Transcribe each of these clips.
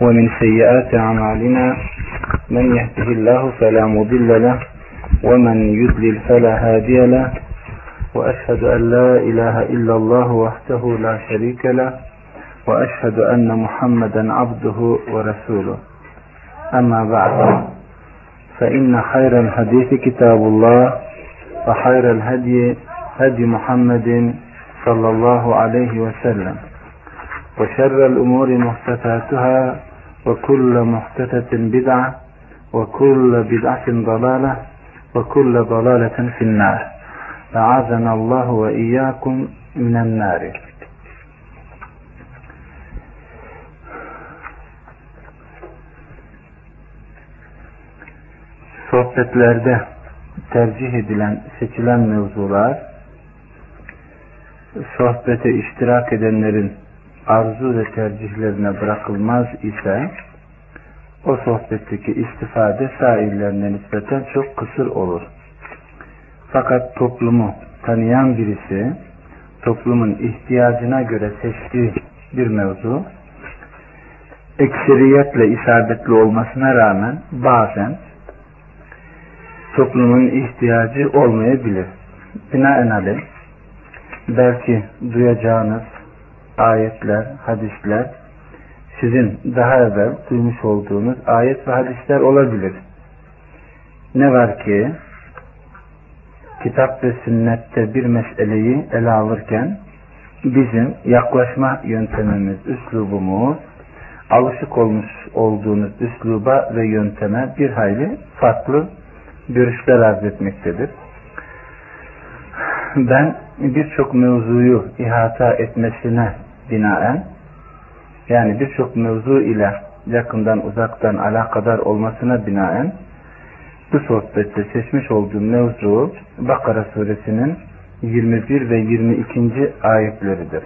ومن سيئات أعمالنا من يهده الله فلا مضل له ومن يضلل فلا هادي له وأشهد أن لا إله إلا الله وحده لا شريك له وأشهد أن محمدا عبده ورسوله. أما بعد فإن خير الحديث كتاب الله وخير الهدي هدي محمد صلى الله عليه وسلم وشر الأمور محدثاتها وكل محدثة بدعة وكل بدعة ضلالة وكل ضلالة في النار أعاذنا الله وإياكم من النار sohbetlerde tercih edilen, seçilen mevzular sohbete iştirak edenlerin arzu ve tercihlerine bırakılmaz ise o sohbetteki istifade sairlerine nispeten çok kısır olur. Fakat toplumu tanıyan birisi toplumun ihtiyacına göre seçtiği bir mevzu ekseriyetle isabetli olmasına rağmen bazen toplumun ihtiyacı olmayabilir. Binaenaleyh belki duyacağınız ayetler, hadisler sizin daha evvel duymuş olduğunuz ayet ve hadisler olabilir. Ne var ki kitap ve sünnette bir meseleyi ele alırken bizim yaklaşma yöntemimiz, üslubumuz alışık olmuş olduğunuz üsluba ve yönteme bir hayli farklı görüşler arz etmektedir. Ben birçok mevzuyu ihata etmesine binaen yani birçok mevzu ile yakından uzaktan alakadar olmasına binaen bu sohbette seçmiş olduğum mevzu Bakara suresinin 21 ve 22. ayetleridir.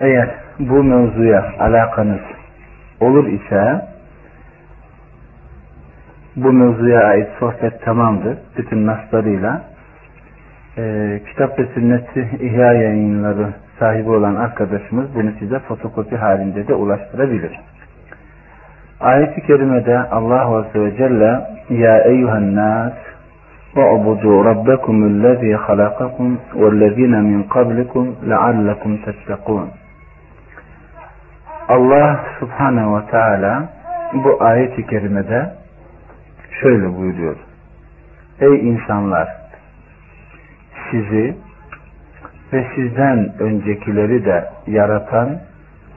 Eğer bu mevzuya alakanız olur ise bu mevzuya ait sohbet tamamdır. Bütün naslarıyla e, kitap ve sünneti ihya yayınları sahibi olan arkadaşımız bunu size fotokopi halinde de ulaştırabilir. Ayet-i kerimede Allah Azze ve Celle Ya eyyuhen nas وَعْبُدُوا رَبَّكُمُ الَّذ۪ي خَلَقَكُمْ وَالَّذ۪ينَ مِنْ قَبْلِكُمْ لَعَلَّكُمْ تَتَّقُونَ Allah Subhanehu ve Teala bu ayet-i kerimede şöyle buyuruyor. Ey insanlar! Sizi ve sizden öncekileri de yaratan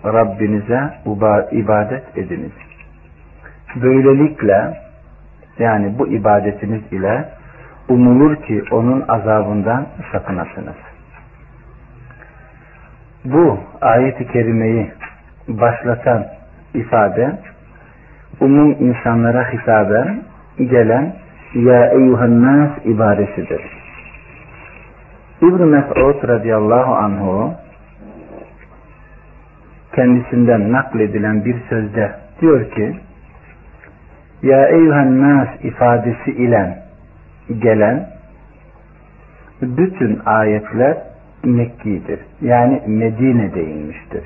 Rabbinize ibadet ediniz. Böylelikle yani bu ibadetiniz ile umulur ki onun azabından sakınasınız. Bu ayeti kerimeyi başlatan ifade umum insanlara hitaben gelen Ya eyyuhan nas ibaresidir. İbn Mes'ud radıyallahu anhu kendisinden nakledilen bir sözde diyor ki Ya eyyuhan nas ifadesi ile gelen bütün ayetler Mekki'dir. Yani Medine'de inmiştir.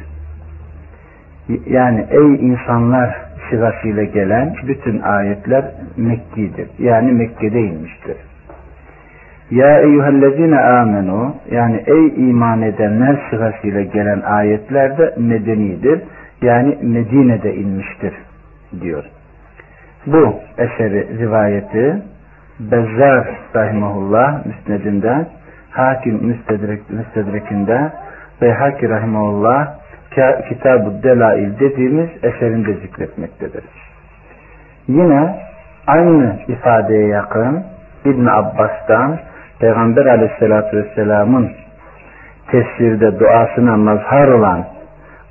Yani ey insanlar sırasıyla gelen bütün ayetler Mekki'dir. Yani Mekke'de inmiştir. Ya eyyühellezine amenu yani ey iman edenler sırasıyla gelen ayetler de medenidir. Yani Medine'de inmiştir diyor. Bu eseri rivayeti Bezzar rahimahullah müsnedinde Hakim müstedrek, müstedrekinde ve Haki rahimahullah Kitab-ı Delail dediğimiz eserinde zikretmektedir. Yine aynı ifadeye yakın İbn Abbas'tan Peygamber aleyhissalatü vesselamın tefsirde duasına mazhar olan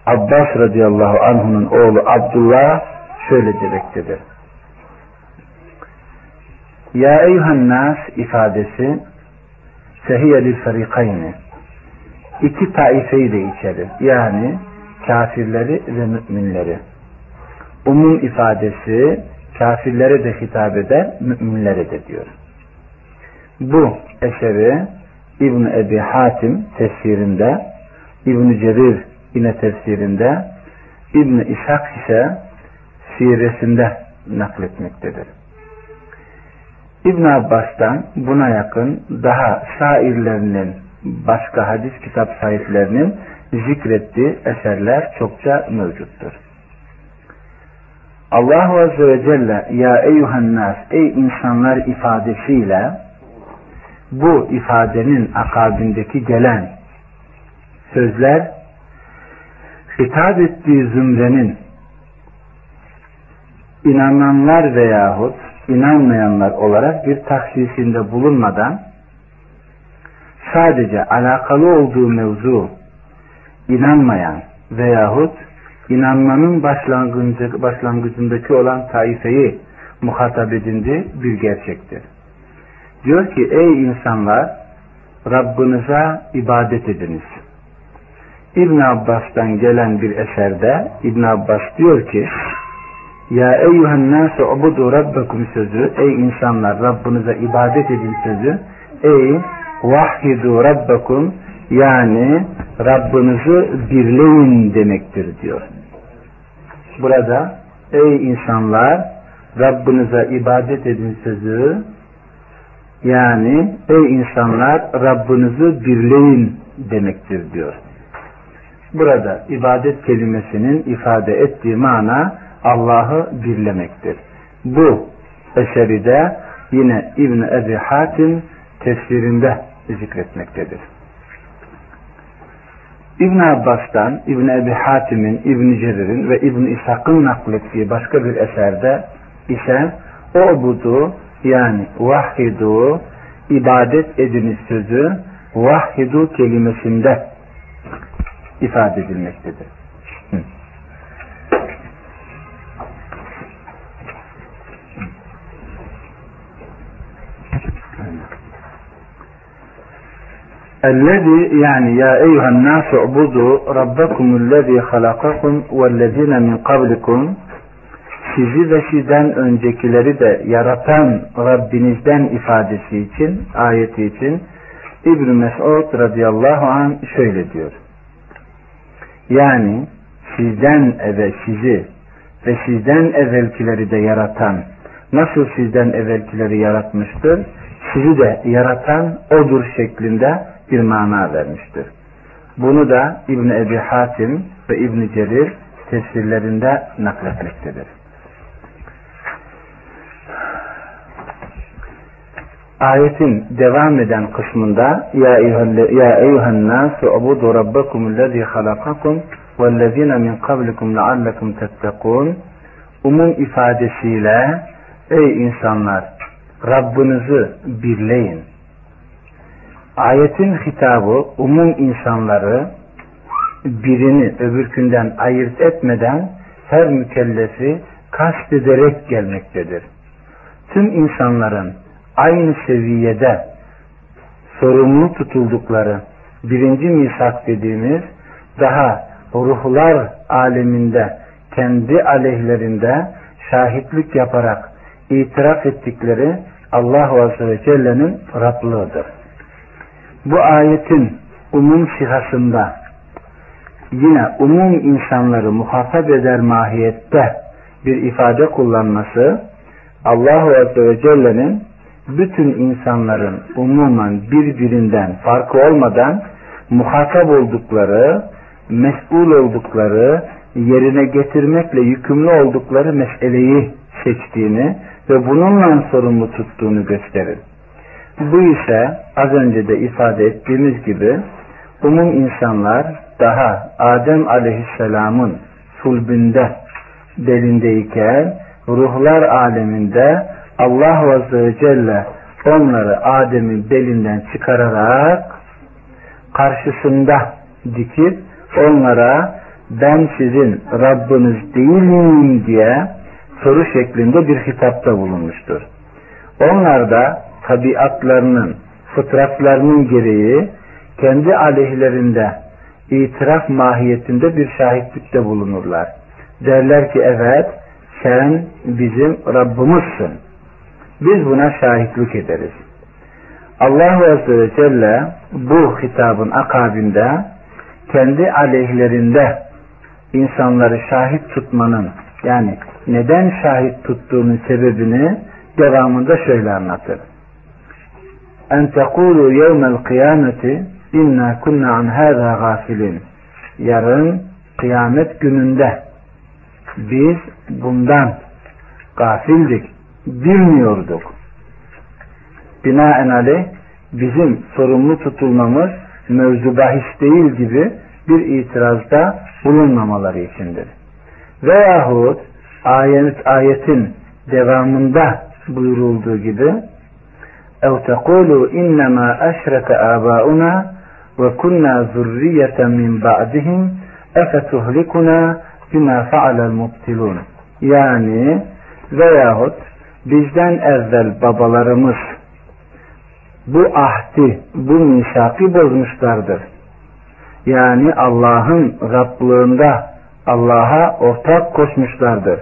Abbas radıyallahu anh'unun oğlu Abdullah şöyle demektedir. Ya eyyühen nas ifadesi sehiye lil ferikayni iki taifeyi de içerir. Yani kafirleri ve müminleri. Umum ifadesi kafirlere de hitap eder, müminlere de diyor. Bu eseri İbn Ebi Hatim tefsirinde, İbn Cerir yine tefsirinde İbn İshak ise siresinde nakletmektedir. İbn Abbas'tan buna yakın daha şairlerinin başka hadis kitap sahiplerinin zikrettiği eserler çokça mevcuttur. Allahu Azze ve Celle ya eyyuhannas ey insanlar ifadesiyle bu ifadenin akabindeki gelen sözler hitap ettiği zümrenin inananlar veyahut inanmayanlar olarak bir taksisinde bulunmadan sadece alakalı olduğu mevzu inanmayan veyahut inanmanın başlangıcı, başlangıcındaki olan taifeyi muhatap edindi bir gerçektir. Diyor ki ey insanlar Rabbinize ibadet ediniz. İbn Abbas'tan gelen bir eserde İbn Abbas diyor ki Ya eyyühen nâse ubudu rabbekum sözü ey insanlar Rabbinize ibadet edin sözü ey vahhidu rabbekum yani Rabbinizi birleyin demektir diyor. Burada ey insanlar Rabbinize ibadet edin sözü yani ey insanlar Rabbinizi birleyin demektir diyor. Burada ibadet kelimesinin ifade ettiği mana Allah'ı birlemektir. Bu eseri de yine İbn Ebi Hatim tefsirinde zikretmektedir. İbn Abbas'tan, İbn Ebi Hatim'in, İbn Cerir'in ve İbn İshak'ın naklettiği başka bir eserde ise o budu yani vahidu ibadet ediniz sözü vahidu kelimesinde ifade edilmektedir. الذي يعني يا أيها الناس اعبدوا ربكم الذي خلقكم والذين من قبلكم sizi ve sizden öncekileri de yaratan Rabbinizden ifadesi için ayeti için İbn Mes'ud radıyallahu an şöyle diyor. Yani sizden evvel sizi ve sizden evvelkileri de yaratan nasıl sizden evvelkileri yaratmıştır sizi de yaratan odur şeklinde bir mana vermiştir. Bunu da İbn Ebi Hatim ve İbn Cerir tefsirlerinde nakletmektedir. Ayetin devam eden kısmında ya ya eyyuhen nas ubudu rabbakum allazi halakakum vellezina min qablikum leallekum tettekun umum ifadesiyle ey insanlar Rabbinizi birleyin Ayetin hitabı umum insanları birini öbürkünden ayırt etmeden her mükellefi kast ederek gelmektedir. Tüm insanların aynı seviyede sorumlu tutuldukları birinci misak dediğimiz daha ruhlar aleminde kendi aleyhlerinde şahitlik yaparak itiraf ettikleri Allah Azze ve Celle'nin Rablığıdır. Bu ayetin umum sihasında yine umum insanları muhatap eder mahiyette bir ifade kullanması Allahu Azze ve Celle'nin bütün insanların umuman birbirinden farkı olmadan muhatap oldukları, mesul oldukları, yerine getirmekle yükümlü oldukları meseleyi seçtiğini ve bununla sorumlu tuttuğunu gösterir. Bu ise az önce de ifade ettiğimiz gibi umum insanlar daha Adem aleyhisselamın sulbünde belindeyken ruhlar aleminde Allah Azze ve Celle onları Adem'in belinden çıkararak karşısında dikip onlara ben sizin Rabbiniz değilim diye soru şeklinde bir hitapta bulunmuştur. Onlar da tabiatlarının, fıtratlarının gereği kendi aleyhlerinde itiraf mahiyetinde bir şahitlikte bulunurlar. Derler ki evet sen bizim Rabbimizsin. Biz buna şahitlik ederiz. Allah Azze ve Celle bu hitabın akabinde kendi aleyhlerinde insanları şahit tutmanın yani neden şahit tuttuğunun sebebini devamında şöyle anlatır. En tekulu yevmel kıyameti inna kunna an hâzâ gafilin. Yarın kıyamet gününde biz bundan gafildik, bilmiyorduk. Binaenaleyh bizim sorumlu tutulmamız mevzu bahis değil gibi bir itirazda bulunmamaları içindir. Veyahut ayet, ayetin devamında buyurulduğu gibi اَوْ تَقُولُوا اِنَّمَا اَشْرَكَ آبَاؤُنَا وَكُنَّا ذُرِّيَّةً مِنْ بَعْدِهِمْ اَفَتُهْلِكُنَا بِمَا فَعَلَ الْمُبْتِلُونَ Yani veyahut bizden evvel babalarımız bu ahdi, bu misaki bozmuşlardır. Yani Allah'ın Rablığında Allah'a ortak koşmuşlardır.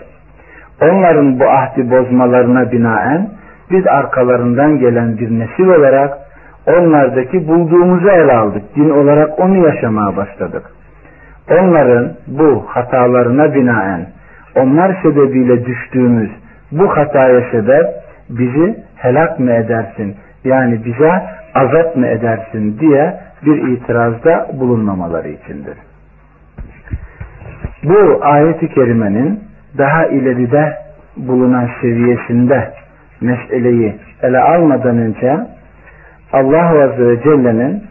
Onların bu ahdi bozmalarına binaen biz arkalarından gelen bir nesil olarak onlardaki bulduğumuzu ele aldık. Din olarak onu yaşamaya başladık. Onların bu hatalarına binaen onlar sebebiyle düştüğümüz bu hataya sebep bizi helak mı edersin? Yani bize azap mı edersin diye bir itirazda bulunmamaları içindir. Bu ayeti kerimenin daha ileride bulunan seviyesinde meseleyi ele almadan önce Allah Azze ve Celle'nin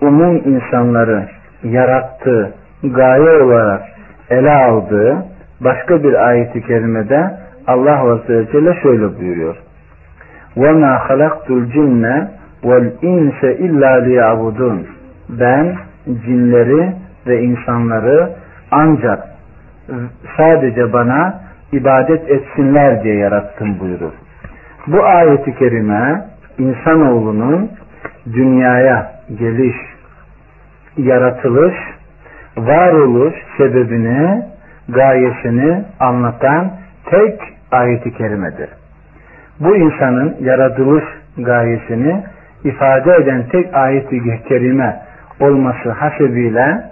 umum insanları yarattığı gaye olarak ele aldığı başka bir ayeti kerimede Allah Azze ve Celle şöyle buyuruyor. وَمَا خَلَقْتُ الْجِنَّ وَالْاِنْسَ اِلَّا لِيَعْبُدُونَ Ben cinleri ve insanları ancak sadece bana ibadet etsinler diye yarattım buyurur. Bu ayeti kerime insanoğlunun dünyaya geliş, yaratılış, varoluş sebebini, gayesini anlatan tek ayeti kerimedir. Bu insanın yaratılış gayesini ifade eden tek ayeti kerime olması hasebiyle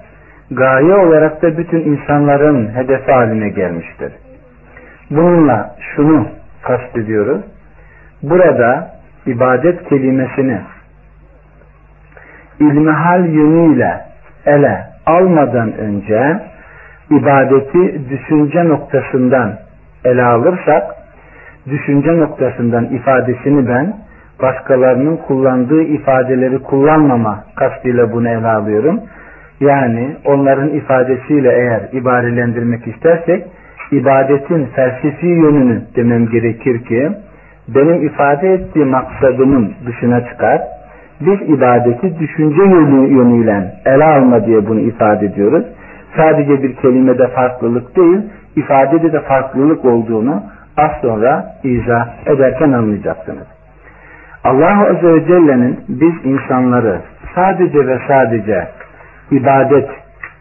gaye olarak da bütün insanların hedefi haline gelmiştir. Bununla şunu kastediyoruz. Burada ibadet kelimesini ilmihal yönüyle ele almadan önce ibadeti düşünce noktasından ele alırsak düşünce noktasından ifadesini ben başkalarının kullandığı ifadeleri kullanmama kastıyla bunu ele alıyorum. Yani onların ifadesiyle eğer ibarelendirmek istersek ibadetin felsefi yönünü demem gerekir ki benim ifade ettiği maksadımın dışına çıkar. Biz ibadeti düşünce yönüyle ele alma diye bunu ifade ediyoruz. Sadece bir kelimede farklılık değil, ifadede de farklılık olduğunu az sonra izah ederken anlayacaksınız. Allah Azze ve Celle'nin biz insanları sadece ve sadece ibadet,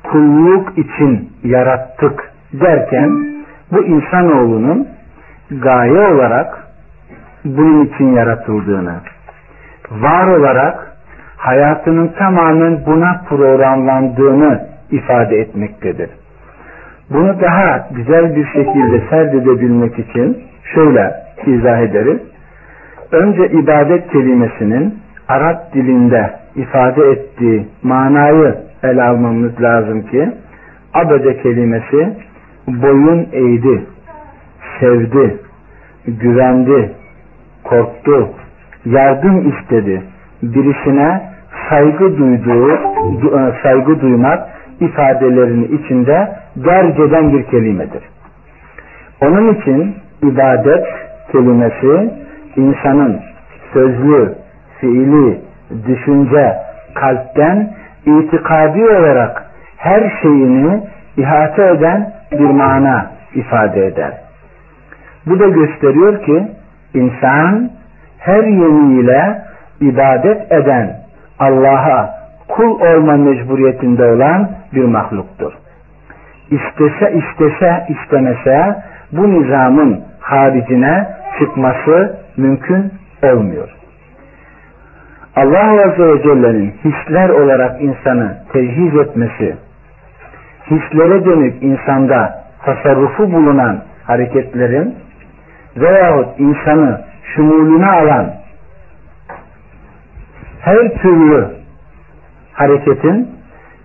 kulluk için yarattık derken bu insanoğlunun gaye olarak bunun için yaratıldığını, var olarak hayatının tamamen buna programlandığını ifade etmektedir. Bunu daha güzel bir şekilde serdedebilmek için şöyle izah ederiz. Önce ibadet kelimesinin Arap dilinde ifade ettiği manayı ele almamız lazım ki abede kelimesi boyun eğdi, sevdi, güvendi, korktu, yardım istedi, birisine saygı duyduğu, saygı duymak ifadelerini içinde derceden bir kelimedir. Onun için ibadet kelimesi insanın sözlü, fiili, düşünce, kalpten itikadi olarak her şeyini ihate eden bir mana ifade eder. Bu da gösteriyor ki insan her yönüyle ibadet eden Allah'a kul olma mecburiyetinde olan bir mahluktur. İstese istese istemese bu nizamın haricine çıkması mümkün olmuyor. Allah Azze ve Celle'nin hisler olarak insanı tevhiz etmesi hislere dönük insanda tasarrufu bulunan hareketlerin veyahut insanı şumulüne alan her türlü hareketin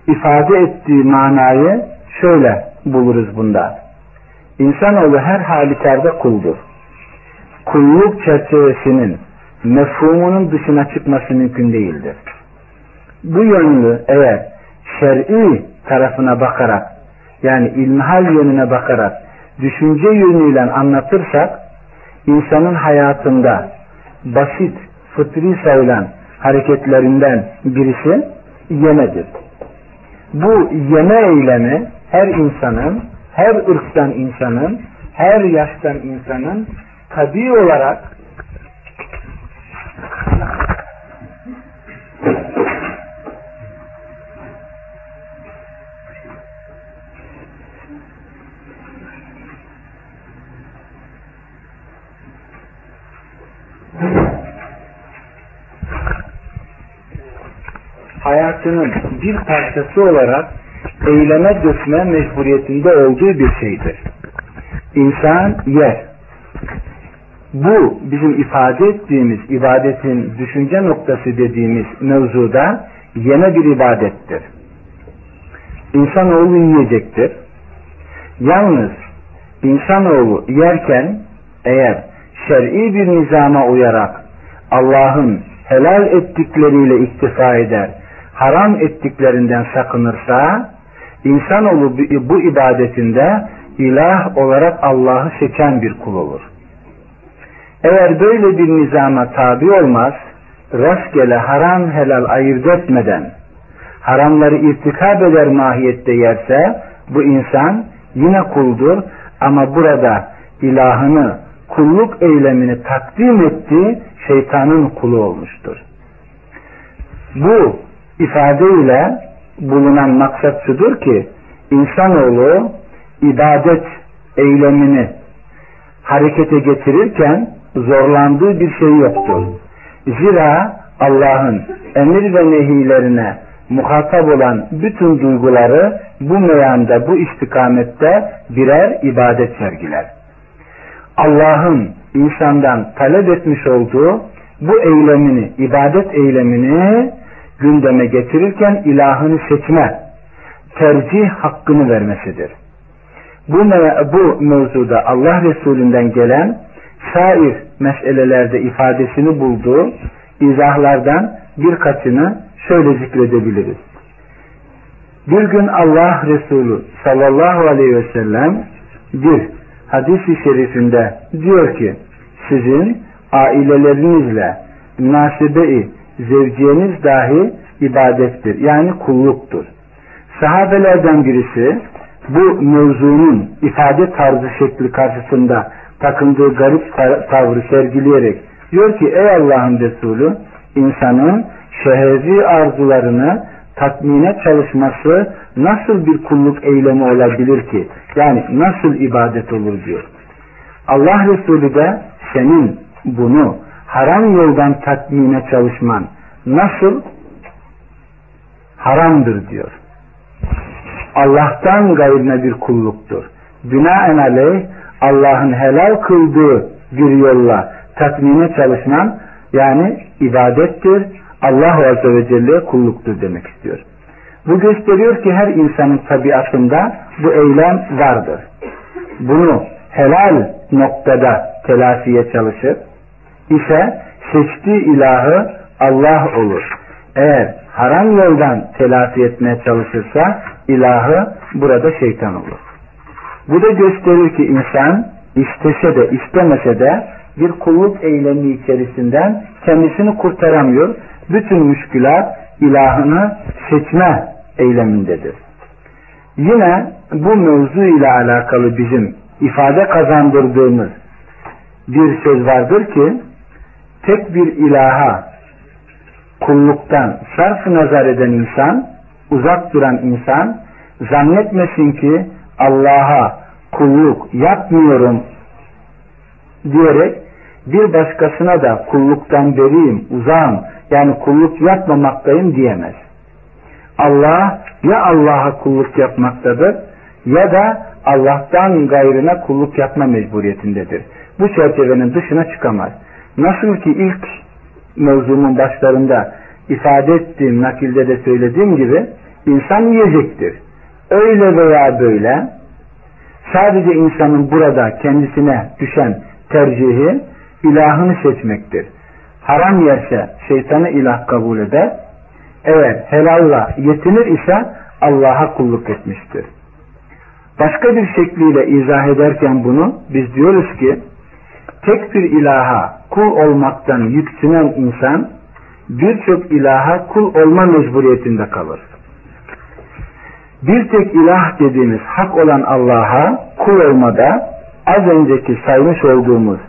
ifade ettiği manayı şöyle buluruz bunda. İnsanoğlu her halükarda kuldur. Kulluk çerçevesinin mefhumunun dışına çıkması mümkün değildir. Bu yönlü eğer şer'i tarafına bakarak yani ilmihal yönüne bakarak düşünce yönüyle anlatırsak insanın hayatında basit, fıtri sayılan hareketlerinden birisi yemedir. Bu yeme eylemi her insanın, her ırktan insanın, her yaştan insanın tabi olarak hayatının bir parçası olarak eyleme dökme mecburiyetinde olduğu bir şeydir. İnsan yer. Bu bizim ifade ettiğimiz ibadetin düşünce noktası dediğimiz mevzuda yeme bir ibadettir. İnsanoğlu yiyecektir. Yalnız insanoğlu yerken eğer şer'i bir nizama uyarak Allah'ın helal ettikleriyle iktifa eder haram ettiklerinden sakınırsa insanoğlu bu ibadetinde ilah olarak Allah'ı seçen bir kul olur. Eğer böyle bir nizama tabi olmaz, rastgele haram helal ayırt etmeden haramları irtikab eder mahiyette yerse bu insan yine kuldur ama burada ilahını kulluk eylemini takdim ettiği şeytanın kulu olmuştur. Bu ifadeyle bulunan maksat şudur ki insanoğlu ibadet eylemini harekete getirirken zorlandığı bir şey yoktur. Zira Allah'ın emir ve nehilerine muhatap olan bütün duyguları bu meyanda, bu istikamette birer ibadet sergiler. Allah'ın insandan talep etmiş olduğu bu eylemini, ibadet eylemini gündeme getirirken ilahını seçme, tercih hakkını vermesidir. Bu, bu mevzuda Allah Resulünden gelen şair meselelerde ifadesini bulduğu izahlardan birkaçını şöyle zikredebiliriz. Bir gün Allah Resulü sallallahu aleyhi ve sellem bir hadis-i şerifinde diyor ki sizin ailelerinizle münasebe-i zevciyeniz dahi ibadettir. Yani kulluktur. Sahabelerden birisi bu mevzunun ifade tarzı şekli karşısında takındığı garip tavrı sergileyerek diyor ki ey Allah'ın Resulü insanın şehri arzularını tatmine çalışması nasıl bir kulluk eylemi olabilir ki? Yani nasıl ibadet olur diyor. Allah Resulü de senin bunu haram yoldan tatmine çalışman nasıl haramdır diyor. Allah'tan gayrına bir kulluktur. Binaenaleyh Allah'ın helal kıldığı bir yolla tatmine çalışman yani ibadettir. Allah Azze ve Celle'ye kulluktur demek istiyor. Bu gösteriyor ki her insanın tabiatında bu eylem vardır. Bunu helal noktada telafiye çalışır ise seçtiği ilahı Allah olur. Eğer haram yoldan telafi etmeye çalışırsa ilahı burada şeytan olur. Bu da gösterir ki insan istese de istemese de bir kulluk eylemi içerisinden kendisini kurtaramıyor. Bütün müşkülat ilahını seçme eylemindedir. Yine bu mevzu ile alakalı bizim ifade kazandırdığımız bir söz vardır ki tek bir ilaha kulluktan sarf nazar eden insan, uzak duran insan zannetmesin ki Allah'a kulluk yapmıyorum diyerek bir başkasına da kulluktan beriyim, uzağım yani kulluk yapmamaktayım diyemez. Allah ya Allah'a kulluk yapmaktadır ya da Allah'tan gayrına kulluk yapma mecburiyetindedir. Bu çerçevenin dışına çıkamaz. Nasıl ki ilk mevzumun başlarında ifade ettiğim nakilde de söylediğim gibi insan yiyecektir. Öyle veya böyle sadece insanın burada kendisine düşen tercihi ilahını seçmektir. Haram yerse şeytanı ilah kabul eder. Eğer helalla yetinir ise Allah'a kulluk etmiştir. Başka bir şekliyle izah ederken bunu biz diyoruz ki tek bir ilaha kul olmaktan yüksünen insan birçok ilaha kul olma mecburiyetinde kalır. Bir tek ilah dediğimiz hak olan Allah'a kul olmada az önceki saymış olduğumuz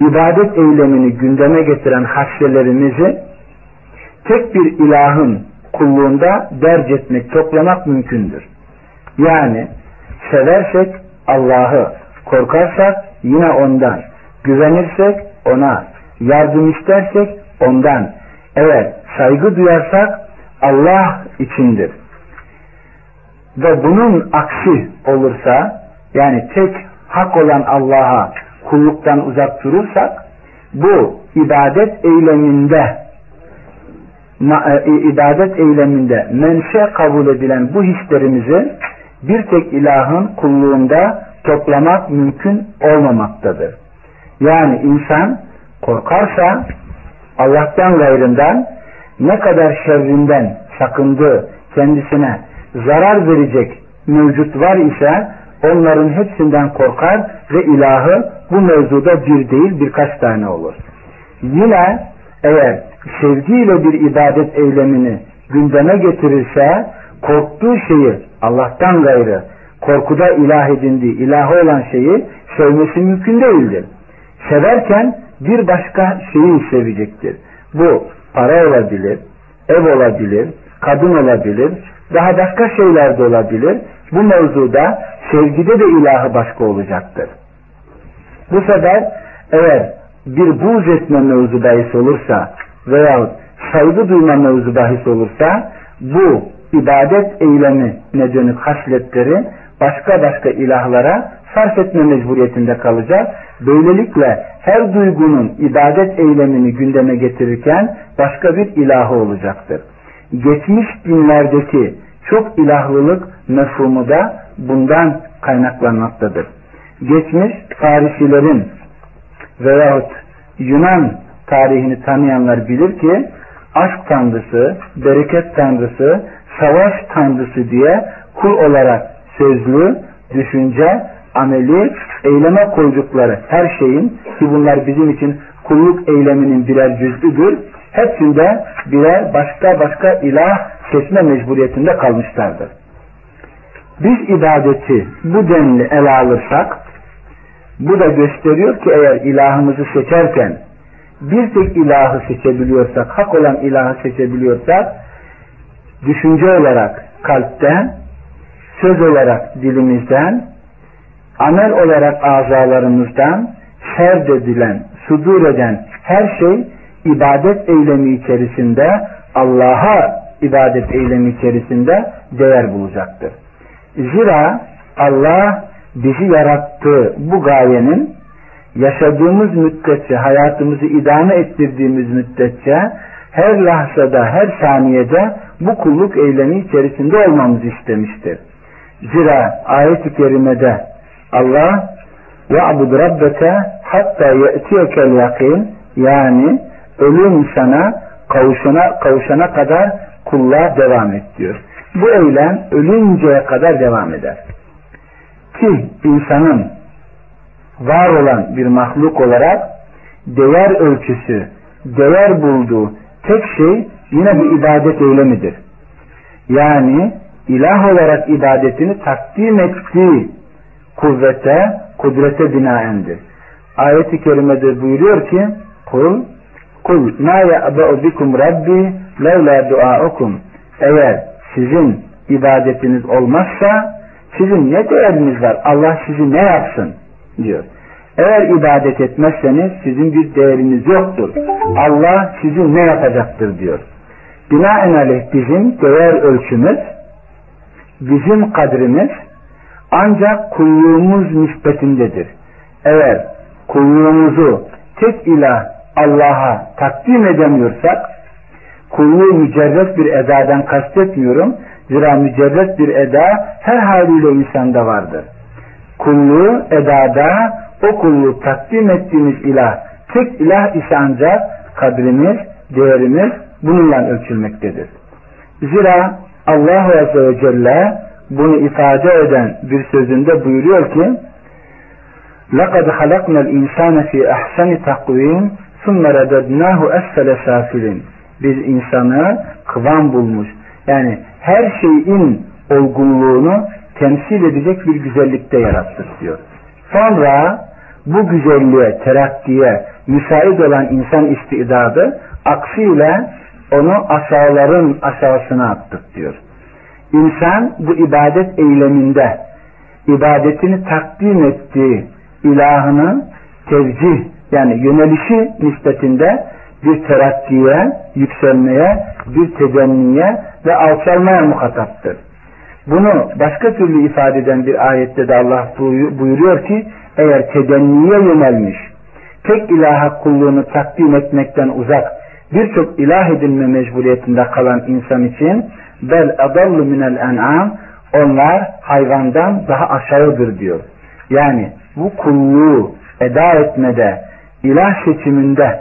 ibadet eylemini gündeme getiren hasselerimizi tek bir ilahın kulluğunda derc etmek, toplamak mümkündür. Yani seversek Allah'ı, korkarsak yine ondan, güvenirsek ona, yardım istersek ondan, evet saygı duyarsak Allah içindir. Ve bunun aksi olursa yani tek hak olan Allah'a kulluktan uzak durursak bu ibadet eyleminde e, ibadet eyleminde menşe kabul edilen bu hislerimizi bir tek ilahın kulluğunda toplamak mümkün olmamaktadır. Yani insan korkarsa Allah'tan gayrından ne kadar şerrinden sakındığı kendisine zarar verecek mevcut var ise onların hepsinden korkar ve ilahı bu mevzuda bir değil birkaç tane olur. Yine eğer sevgiyle bir ibadet eylemini gündeme getirirse korktuğu şeyi Allah'tan gayrı korkuda ilah edindiği ilahı olan şeyi sevmesi mümkün değildir. Severken bir başka şeyi sevecektir. Bu para olabilir, ev olabilir, kadın olabilir, daha başka şeyler de olabilir. Bu mevzuda sevgide de ilahı başka olacaktır. Bu sefer eğer bir buğz etme mevzu bahis olursa veya saygı duyma mevzu bahis olursa bu ibadet eylemi ne dönük hasletleri başka başka ilahlara sarf etme mecburiyetinde kalacak. Böylelikle her duygunun ibadet eylemini gündeme getirirken başka bir ilahı olacaktır. Geçmiş dinlerdeki çok ilahlılık mefhumu da bundan kaynaklanmaktadır. Geçmiş Farisilerin veyahut Yunan tarihini tanıyanlar bilir ki aşk tanrısı, bereket tanrısı, savaş tanrısı diye kul olarak sözlü, düşünce, ameli, eyleme koydukları her şeyin ki bunlar bizim için kulluk eyleminin birer cüzdüdür. Hepsinde birer başka başka ilah seçme mecburiyetinde kalmışlardır. Biz ibadeti bu denli ele alırsak bu da gösteriyor ki eğer ilahımızı seçerken bir tek ilahı seçebiliyorsak, hak olan ilahı seçebiliyorsak düşünce olarak kalpten, söz olarak dilimizden, amel olarak azalarımızdan serdedilen, sudur eden her şey ibadet eylemi içerisinde Allah'a ibadet eylemi içerisinde değer bulacaktır. Zira Allah bizi yarattığı bu gayenin yaşadığımız müddetçe, hayatımızı idame ettirdiğimiz müddetçe her lahzada, her saniyede bu kulluk eylemi içerisinde olmamızı istemiştir. Zira ayet-i kerimede Allah ya'bud rabbeke hatta ye'tiyekel yakin yani ölüm sana kavuşana, kavuşana kadar kulluğa devam et diyor. Bu eylem ölünceye kadar devam eder. Ki insanın var olan bir mahluk olarak değer ölçüsü, değer bulduğu tek şey yine bu ibadet eylemidir. Yani ilah olarak ibadetini takdim ettiği kuvvete, kudrete binaendir. Ayet-i kerimede buyuruyor ki kul kul ma ya'ba'u bikum rabbi levla duaukum eğer sizin ibadetiniz olmazsa sizin ne değeriniz var? Allah sizi ne yapsın? diyor. Eğer ibadet etmezseniz sizin bir değeriniz yoktur. Allah sizi ne yapacaktır diyor. Binaenaleyh bizim değer ölçümüz, bizim kadrimiz ancak kulluğumuz nispetindedir. Eğer kulluğumuzu tek ilah Allah'a takdim edemiyorsak, kulluğu mücerret bir edadan kastetmiyorum. Zira mücerret bir eda her haliyle insanda vardır. Kulluğu edada o kulluğu takdim ettiğimiz ilah tek ilah ise ancak kadrimiz, değerimiz bununla ölçülmektedir. Zira Allah Azze ve Celle bunu ifade eden bir sözünde buyuruyor ki لَقَدْ خَلَقْنَا الْاِنْسَانَ فِي اَحْسَنِ تَقْوِيمٍ ثُمَّ رَدَدْنَاهُ اَسْفَلَ سَافِلٍ Biz insanı kıvam bulmuş. Yani her şeyin olgunluğunu temsil edecek bir güzellikte yarattık diyor. Sonra bu güzelliğe, terakkiye müsait olan insan istidadı aksiyle onu aşağıların aşağısına attık diyor. İnsan bu ibadet eyleminde ibadetini takdim ettiği ilahının tevcih yani yönelişi nispetinde bir terakkiye, yükselmeye, bir tedenniye ve alçalmaya muhataptır. Bunu başka türlü ifade eden bir ayette de Allah buyuruyor ki eğer tedenniye yönelmiş, tek ilaha kulluğunu takdim etmekten uzak, birçok ilah edinme mecburiyetinde kalan insan için bel adallu minel en'am onlar hayvandan daha aşağıdır diyor. Yani bu kulluğu eda etmede, ilah seçiminde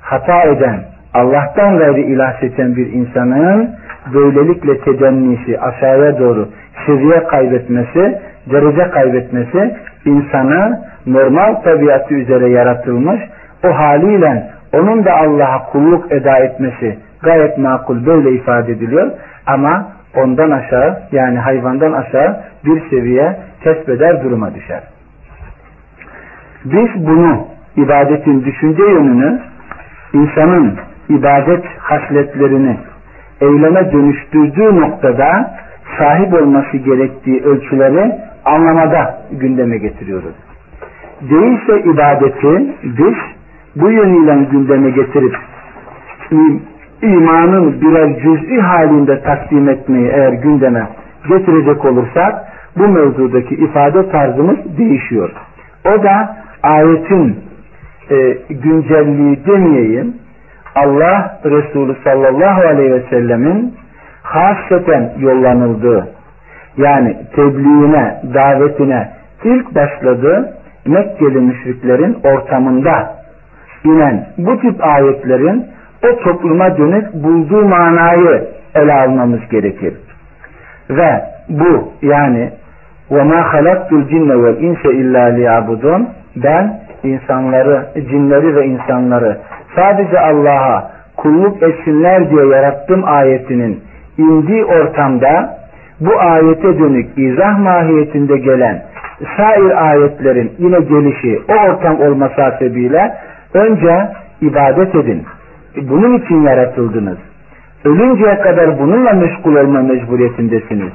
hata eden, Allah'tan gayri ilah seçen bir insanın böylelikle tedennisi aşağıya doğru seviye kaybetmesi, derece kaybetmesi insanı normal tabiatı üzere yaratılmış o haliyle onun da Allah'a kulluk eda etmesi gayet makul böyle ifade ediliyor ama ondan aşağı yani hayvandan aşağı bir seviye kesbeder duruma düşer. Biz bunu ibadetin düşünce yönünü insanın ibadet hasletlerini eyleme dönüştürdüğü noktada sahip olması gerektiği ölçüleri anlamada gündeme getiriyoruz. Değilse ibadeti biz bu yönüyle gündeme getirip imanın birer cüz'i halinde takdim etmeyi eğer gündeme getirecek olursak bu mevzudaki ifade tarzımız değişiyor. O da ayetin e, güncelliği demeyeyim Allah Resulü sallallahu aleyhi ve sellemin hasreten yollanıldığı yani tebliğine, davetine ilk başladığı Mekkeli müşriklerin ortamında inen bu tip ayetlerin o topluma dönük bulduğu manayı ele almamız gerekir. Ve bu yani وَمَا خَلَقْتُ الْجِنَّ وَالْاِنْسَ اِلَّا لِيَعْبُدُونَ Ben insanları, cinleri ve insanları sadece Allah'a kulluk etsinler diye yarattım ayetinin indiği ortamda bu ayete dönük izah mahiyetinde gelen sair ayetlerin yine gelişi o ortam olması hasebiyle önce ibadet edin. Bunun için yaratıldınız. Ölünceye kadar bununla meşgul olma mecburiyetindesiniz.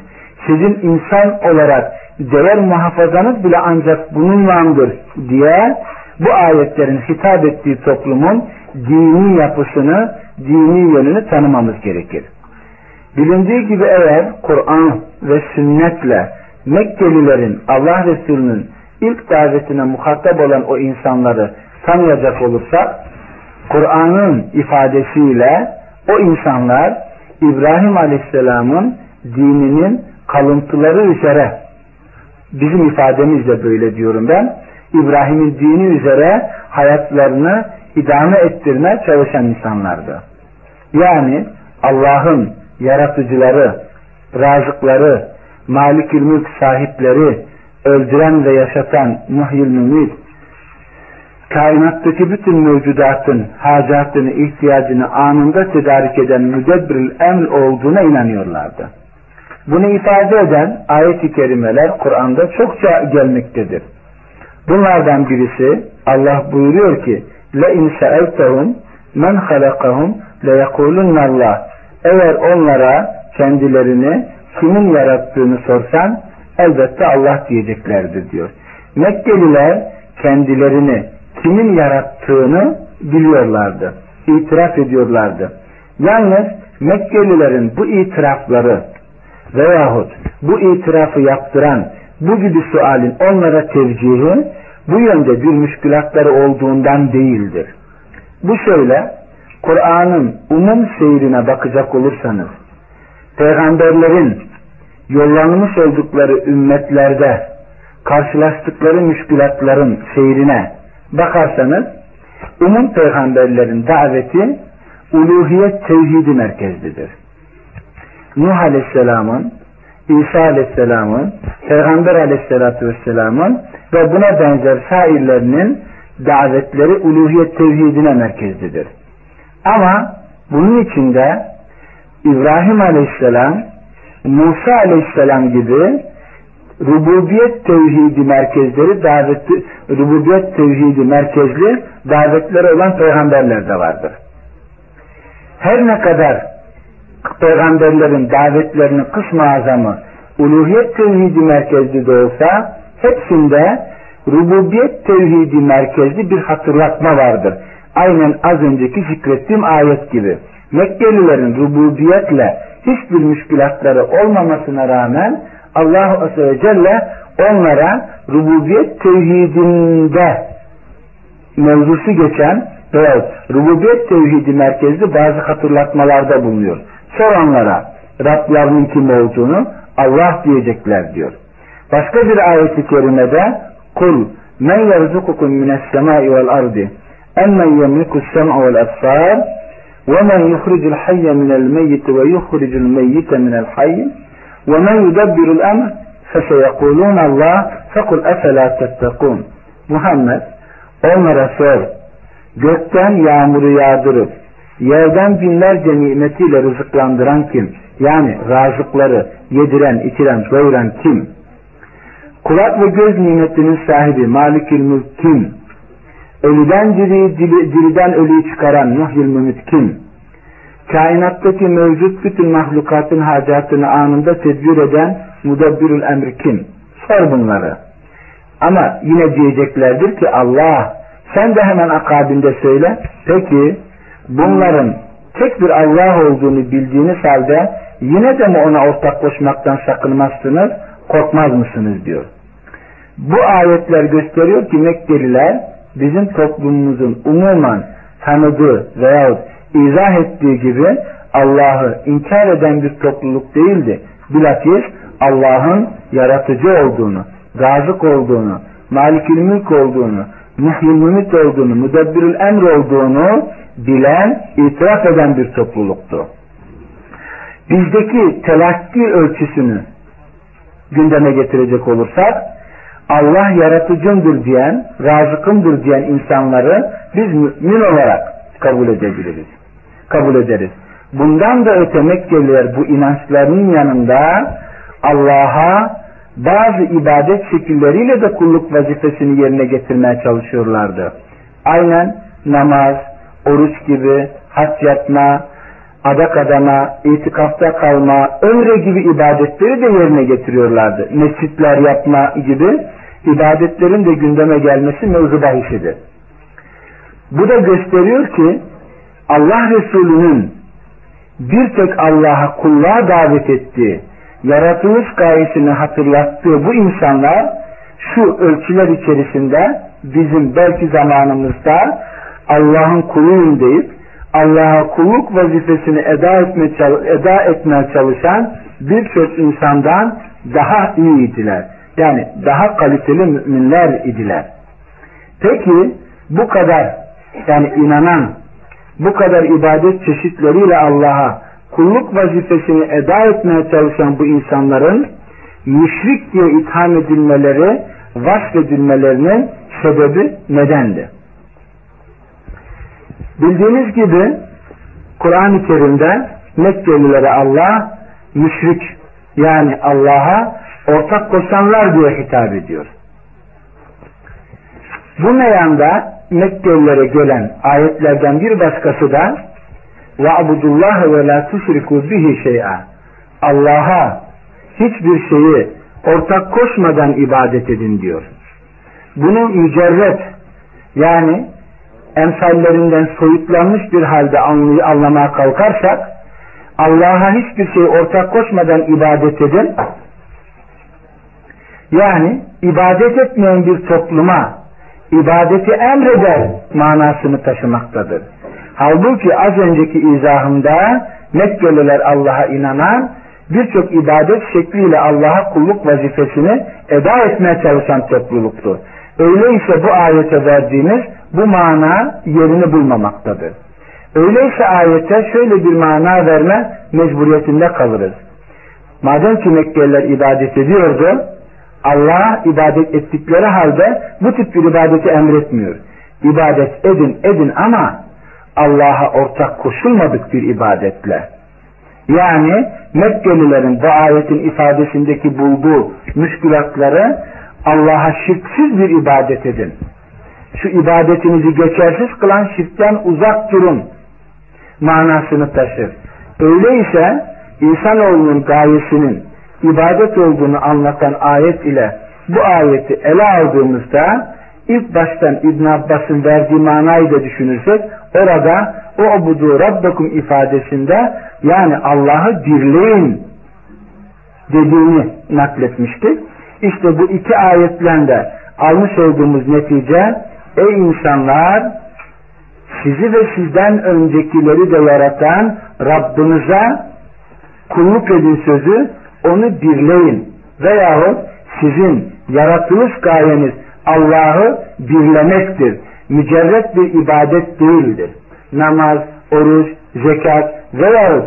Sizin insan olarak değer muhafazanız bile ancak bununlandır diye bu ayetlerin hitap ettiği toplumun dini yapısını, dini yönünü tanımamız gerekir. Bilindiği gibi eğer Kur'an ve sünnetle Mekkelilerin Allah Resulü'nün ilk davetine muhatap olan o insanları tanıyacak olursak Kur'an'ın ifadesiyle o insanlar İbrahim Aleyhisselam'ın dininin kalıntıları üzere bizim ifademizle böyle diyorum ben İbrahim'in dini üzere hayatlarını idame ettirmeye çalışan insanlardı. Yani Allah'ın yaratıcıları, razıkları, malikül mülk sahipleri, öldüren ve yaşatan muhyil mümit, kainattaki bütün mevcudatın hacatını, ihtiyacını anında tedarik eden müdebbiril emr olduğuna inanıyorlardı. Bunu ifade eden ayet-i kerimeler Kur'an'da çokça gelmektedir. Bunlardan birisi Allah buyuruyor ki لَاِنْ سَأَلْتَهُمْ مَنْ خَلَقَهُمْ لَيَقُولُنَّ اللّٰهِ Eğer onlara kendilerini kimin yarattığını sorsan elbette Allah diyeceklerdir diyor. Mekkeliler kendilerini kimin yarattığını biliyorlardı. İtiraf ediyorlardı. Yalnız Mekkelilerin bu itirafları veyahut bu itirafı yaptıran bu gibi sualin onlara tevcihi bu yönde bir müşkülatları olduğundan değildir. Bu şöyle Kur'an'ın umum seyrine bakacak olursanız peygamberlerin yollanmış oldukları ümmetlerde karşılaştıkları müşkülatların seyrine bakarsanız umum peygamberlerin daveti uluhiyet tevhidi merkezlidir. Nuh Aleyhisselam'ın, İsa Aleyhisselam'ın, Peygamber Aleyhisselatü Vesselam'ın ve buna benzer şairlerinin davetleri uluhiyet tevhidine merkezlidir. Ama bunun içinde İbrahim Aleyhisselam, Musa Aleyhisselam gibi rububiyet tevhidi merkezleri daveti, rububiyet tevhidi merkezli davetleri olan peygamberler de vardır. Her ne kadar peygamberlerin davetlerinin kısmı azamı uluhiyet tevhidi merkezli de olsa hepsinde rububiyet tevhidi merkezli bir hatırlatma vardır. Aynen az önceki zikrettiğim ayet gibi. Mekkelilerin rububiyetle hiçbir müşkülatları olmamasına rağmen Allah Azze ve Celle onlara rububiyet tevhidinde mevzusu geçen veya rububiyet tevhidi merkezli bazı hatırlatmalarda bulunuyor. Soranlara Rablarının kim olduğunu Allah diyecekler diyor. Başka bir ayeti kerimede kul men yerzukukum mines semai vel ardi emmen yemlikus sem'a vel absar ve men yuhricul hayye minel meyyit ve yuhricul meyyite minel hayy men yudabbirul emr feseyekulun Allah fekul efela tettekun Muhammed onlara sor gökten yağmuru yağdırıp yerden binlerce nimetiyle rızıklandıran kim? Yani razıkları yediren, içiren, doyuran kim? Kulak ve göz nimetinin sahibi Malikül kim? Ölüden diri, diri, diriden ölüyü çıkaran Muhyil Mümit kim? Kainattaki mevcut bütün mahlukatın hacatını anında tedbir eden Mudabbirül Emri kim? Sor bunları. Ama yine diyeceklerdir ki Allah sen de hemen akabinde söyle. Peki bunların tek bir Allah olduğunu bildiğiniz halde yine de mi ona ortak koşmaktan sakınmazsınız, korkmaz mısınız diyor. Bu ayetler gösteriyor ki Mekkeliler bizim toplumumuzun umuman tanıdığı veyahut izah ettiği gibi Allah'ı inkar eden bir topluluk değildi. Bilakis Allah'ın yaratıcı olduğunu, razık olduğunu, malikül mülk olduğunu, muhyil mümit olduğunu, müdebbirül emr olduğunu bilen, itiraf eden bir topluluktu. Bizdeki telakki ölçüsünü gündeme getirecek olursak, Allah yaratıcımdır diyen, razıkımdır diyen insanları biz mümin olarak kabul edebiliriz. Kabul ederiz. Bundan da öte Mekkeliler bu inançlarının yanında Allah'a bazı ibadet şekilleriyle de kulluk vazifesini yerine getirmeye çalışıyorlardı. Aynen namaz, oruç gibi, hac yapma, adak adama, itikafta kalma, ömre gibi ibadetleri de yerine getiriyorlardı. Mescitler yapma gibi ibadetlerin de gündeme gelmesi mevzu bahisidir. Bu da gösteriyor ki Allah Resulü'nün bir tek Allah'a kulluğa davet ettiği, yaratılış gayesini hatırlattığı bu insanlar şu ölçüler içerisinde bizim belki zamanımızda Allah'ın kuluyum deyip Allah'a kulluk vazifesini eda, etme, eda etmeye çalışan birçok insandan daha iyiydiler. Yani daha kaliteli müminler idiler. Peki bu kadar yani inanan bu kadar ibadet çeşitleriyle Allah'a kulluk vazifesini eda etmeye çalışan bu insanların müşrik diye itham edilmeleri, vasfedilmelerinin sebebi nedendi? Bildiğiniz gibi Kur'an-ı Kerim'de Mekkelilere Allah müşrik yani Allah'a ortak koşanlar diye hitap ediyor. Bu meyanda Mekkelilere gelen ayetlerden bir başkası da وَعْبُدُ ve la تُشْرِكُوا bihi şey'a Allah'a hiçbir şeyi ortak koşmadan ibadet edin diyor. Bunu mücerret yani emsallerinden soyutlanmış bir halde anlamaya kalkarsak Allah'a hiçbir şey ortak koşmadan ibadet edin yani ibadet etmeyen bir topluma ibadeti emreder manasını taşımaktadır. Halbuki az önceki izahımda Mekkeliler Allah'a inanan birçok ibadet şekliyle Allah'a kulluk vazifesini eda etmeye çalışan topluluktu. Öyleyse bu ayete verdiğimiz bu mana yerini bulmamaktadır. Öyleyse ayete şöyle bir mana verme mecburiyetinde kalırız. Madem ki Mekkeliler ibadet ediyordu, Allah ibadet ettikleri halde bu tip bir ibadeti emretmiyor. İbadet edin edin ama Allah'a ortak koşulmadık bir ibadetle. Yani Mekkelilerin bu ayetin ifadesindeki bulduğu müşkülatları Allah'a şirksiz bir ibadet edin. Şu ibadetinizi geçersiz kılan şirkten uzak durun manasını taşır. Öyleyse insanoğlunun gayesinin ibadet olduğunu anlatan ayet ile bu ayeti ele aldığımızda ilk baştan İbn Abbas'ın verdiği manayı da düşünürsek orada o obudu rabbekum ifadesinde yani Allah'ı birleyin dediğini nakletmiştik. İşte bu iki ayetle almış olduğumuz netice ey insanlar sizi ve sizden öncekileri de yaratan Rabbinize kulluk edin sözü onu birleyin veyahut sizin yaratılış gayeniz Allah'ı birlemektir. Mücerret bir ibadet değildir. Namaz, oruç, zekat veyahut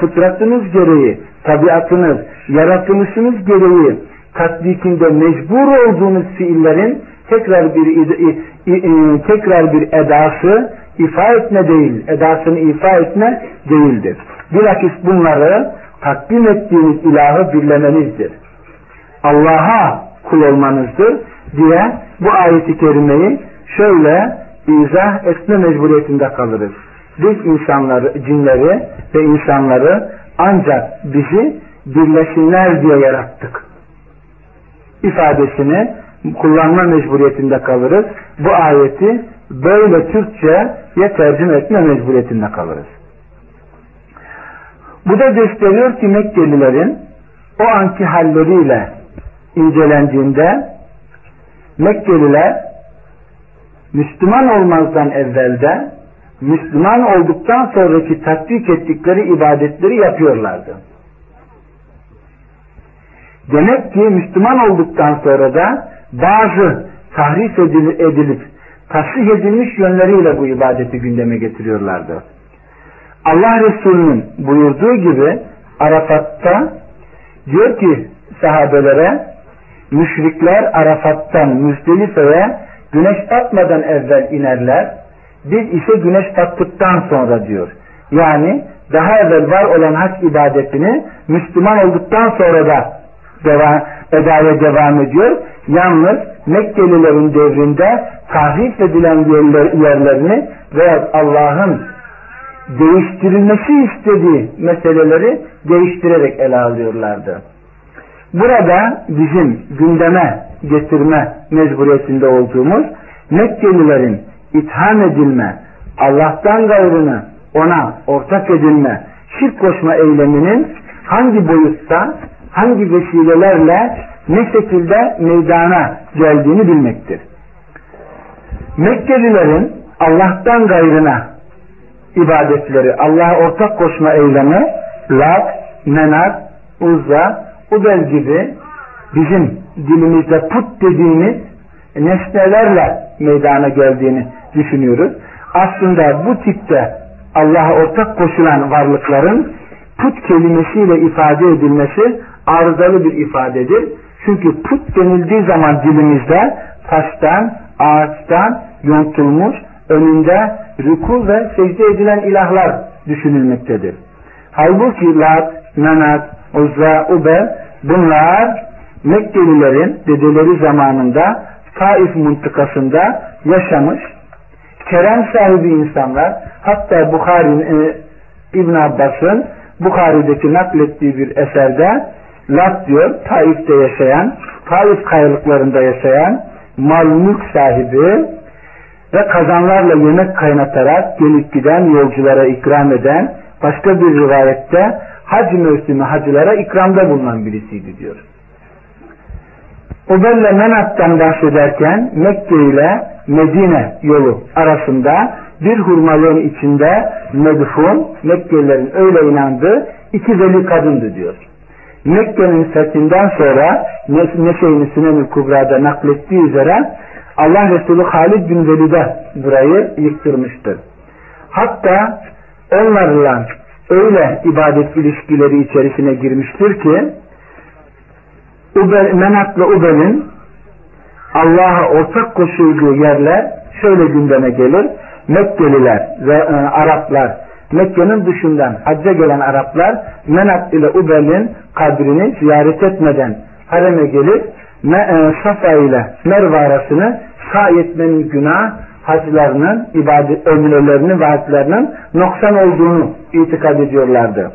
fıtratınız gereği, tabiatınız, yaratılışınız gereği tatbikinde mecbur olduğunuz fiillerin tekrar bir tekrar bir edası ifa etme değil, edasını ifa etme değildir. Bilakis bunları takdim ettiğiniz ilahı birlemenizdir. Allah'a kul olmanızdır diye bu ayeti kerimeyi şöyle izah etme mecburiyetinde kalırız. Biz insanları, cinleri ve insanları ancak bizi birleşinler diye yarattık. ifadesini kullanma mecburiyetinde kalırız. Bu ayeti böyle Türkçe'ye tercüme etme mecburiyetinde kalırız. Bu da gösteriyor ki Mekkelilerin o anki halleriyle incelendiğinde Mekkeliler Müslüman olmazdan evvelde Müslüman olduktan sonraki tatbik ettikleri ibadetleri yapıyorlardı. Demek ki Müslüman olduktan sonra da bazı tahrif edilip tasrih edilmiş yönleriyle bu ibadeti gündeme getiriyorlardı. Allah Resulü'nün buyurduğu gibi Arafat'ta diyor ki sahabelere müşrikler Arafat'tan Müzdelife'ye güneş batmadan evvel inerler. Biz ise güneş battıktan sonra diyor. Yani daha evvel var olan hac ibadetini Müslüman olduktan sonra da devam, edaya devam ediyor. Yalnız Mekkelilerin devrinde tahrif edilen yerler, yerlerini veya Allah'ın değiştirilmesi istediği meseleleri değiştirerek ele alıyorlardı. Burada bizim gündeme getirme mecburiyetinde olduğumuz Mekkelilerin itham edilme, Allah'tan gayrını ona ortak edilme, şirk koşma eyleminin hangi boyutta, hangi vesilelerle ne şekilde meydana geldiğini bilmektir. Mekkelilerin Allah'tan gayrına ibadetleri, Allah'a ortak koşma eylemi, Lat, Menat, Uzza, Ubel gibi bizim dilimizde put dediğimiz nesnelerle meydana geldiğini düşünüyoruz. Aslında bu tipte Allah'a ortak koşulan varlıkların put kelimesiyle ifade edilmesi arızalı bir ifadedir. Çünkü put denildiği zaman dilimizde taştan, ağaçtan yontulmuş, önünde rükû ve secde edilen ilahlar düşünülmektedir. Halbuki Lat, Menat, Uzza, Ube bunlar Mekkelilerin dedeleri zamanında Taif mıntıkasında yaşamış kerem sahibi insanlar hatta Bukhari'nin e, İbn Abbas'ın Bukhari'deki naklettiği bir eserde Lat diyor Taif'te yaşayan Taif kayalıklarında yaşayan mal mülk sahibi ve kazanlarla yemek kaynatarak gelip giden yolculara ikram eden başka bir rivayette hac mevsimi hacılara ikramda bulunan birisiydi diyor. Ubelle Menat'tan bahsederken Mekke ile Medine yolu arasında bir hurmalığın içinde medfun, Mekkelilerin öyle inandığı iki veli kadındı diyor. Mekke'nin fethinden sonra Neşe'nin Sünen-i Kubra'da naklettiği üzere Allah Resulü Halid bin Velid de burayı yıktırmıştır. Hatta onlarla öyle ibadet ilişkileri içerisine girmiştir ki Ubel, Menat ve Ubel'in Allah'a ortak koşulduğu yerler şöyle gündeme gelir. Mekkeliler ve e, Araplar Mekke'nin dışından hacca gelen Araplar Menat ile Ubel'in kabrini ziyaret etmeden hareme gelip Safa e, ile Merve arasını sağ etmenin günah hacılarının, ibadet ömürlerinin ve noksan olduğunu itikad ediyorlardı.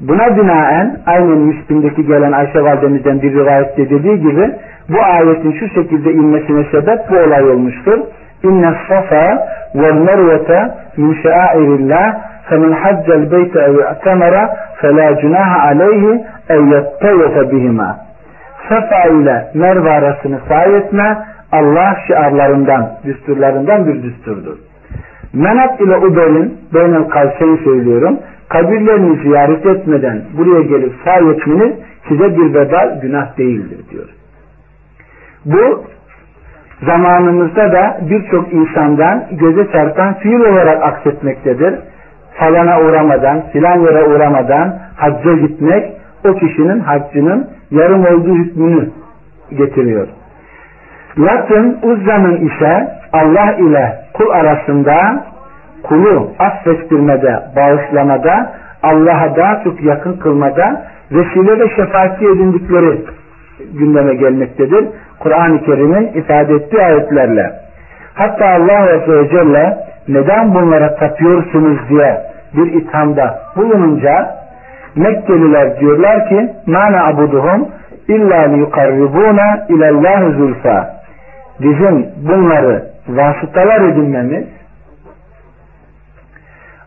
Buna binaen aynen Müslim'deki gelen Ayşe validemizden bir rivayette dediği gibi bu ayetin şu şekilde inmesine sebep bu olay olmuştur. İnne safa vel mervete min şairillah femen haccel beyte ev e'temere fe la cunaha aleyhi en yettevefe. Safa ile Merve arasını sahi etme Allah şiarlarından, düsturlarından bir düsturdur. Menat ile Ubel'in beynel kavseyi söylüyorum. Kabirlerini ziyaret etmeden buraya gelip sahi etmeniz size bir vebal günah değildir diyor. Bu zamanımızda da birçok insandan göze çarpan fiil olarak aksetmektedir falana uğramadan, filan yere uğramadan hacca gitmek o kişinin haccının yarım olduğu hükmünü getiriyor. Lakin Uzza'nın ise Allah ile kul arasında kulu affettirmede, bağışlamada, Allah'a daha çok yakın kılmada vesile ve şefaatçi edindikleri gündeme gelmektedir. Kur'an-ı Kerim'in ifade ettiği ayetlerle. Hatta Allah Azze ve Celle neden bunlara tapıyorsunuz diye bir ithamda bulununca Mekkeliler diyorlar ki ma abuduhum illa liyukarribuna ilallahi zulfa bizim bunları vasıtalar edinmemiz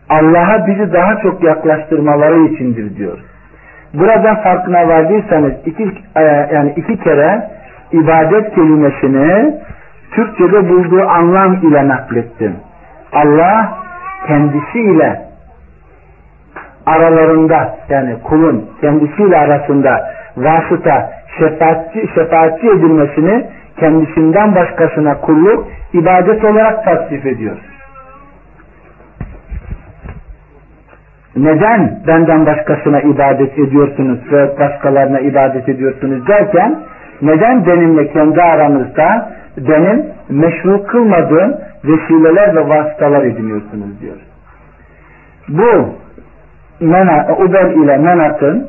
Allah'a bizi daha çok yaklaştırmaları içindir diyor. Burada farkına vardıysanız iki, e, yani iki kere ibadet kelimesini Türkçe'de bulduğu anlam ile naklettim. Allah kendisiyle aralarında yani kulun kendisiyle arasında vasıta şefaatçi, şefaatçi edilmesini kendisinden başkasına kulluk ibadet olarak tasdif ediyor. Neden benden başkasına ibadet ediyorsunuz ve başkalarına ibadet ediyorsunuz derken neden benimle kendi aranızda benim meşru kılmadığım vesileler ve vasıtalar ediniyorsunuz diyor. Bu Mena, Ubel ile Menat'ın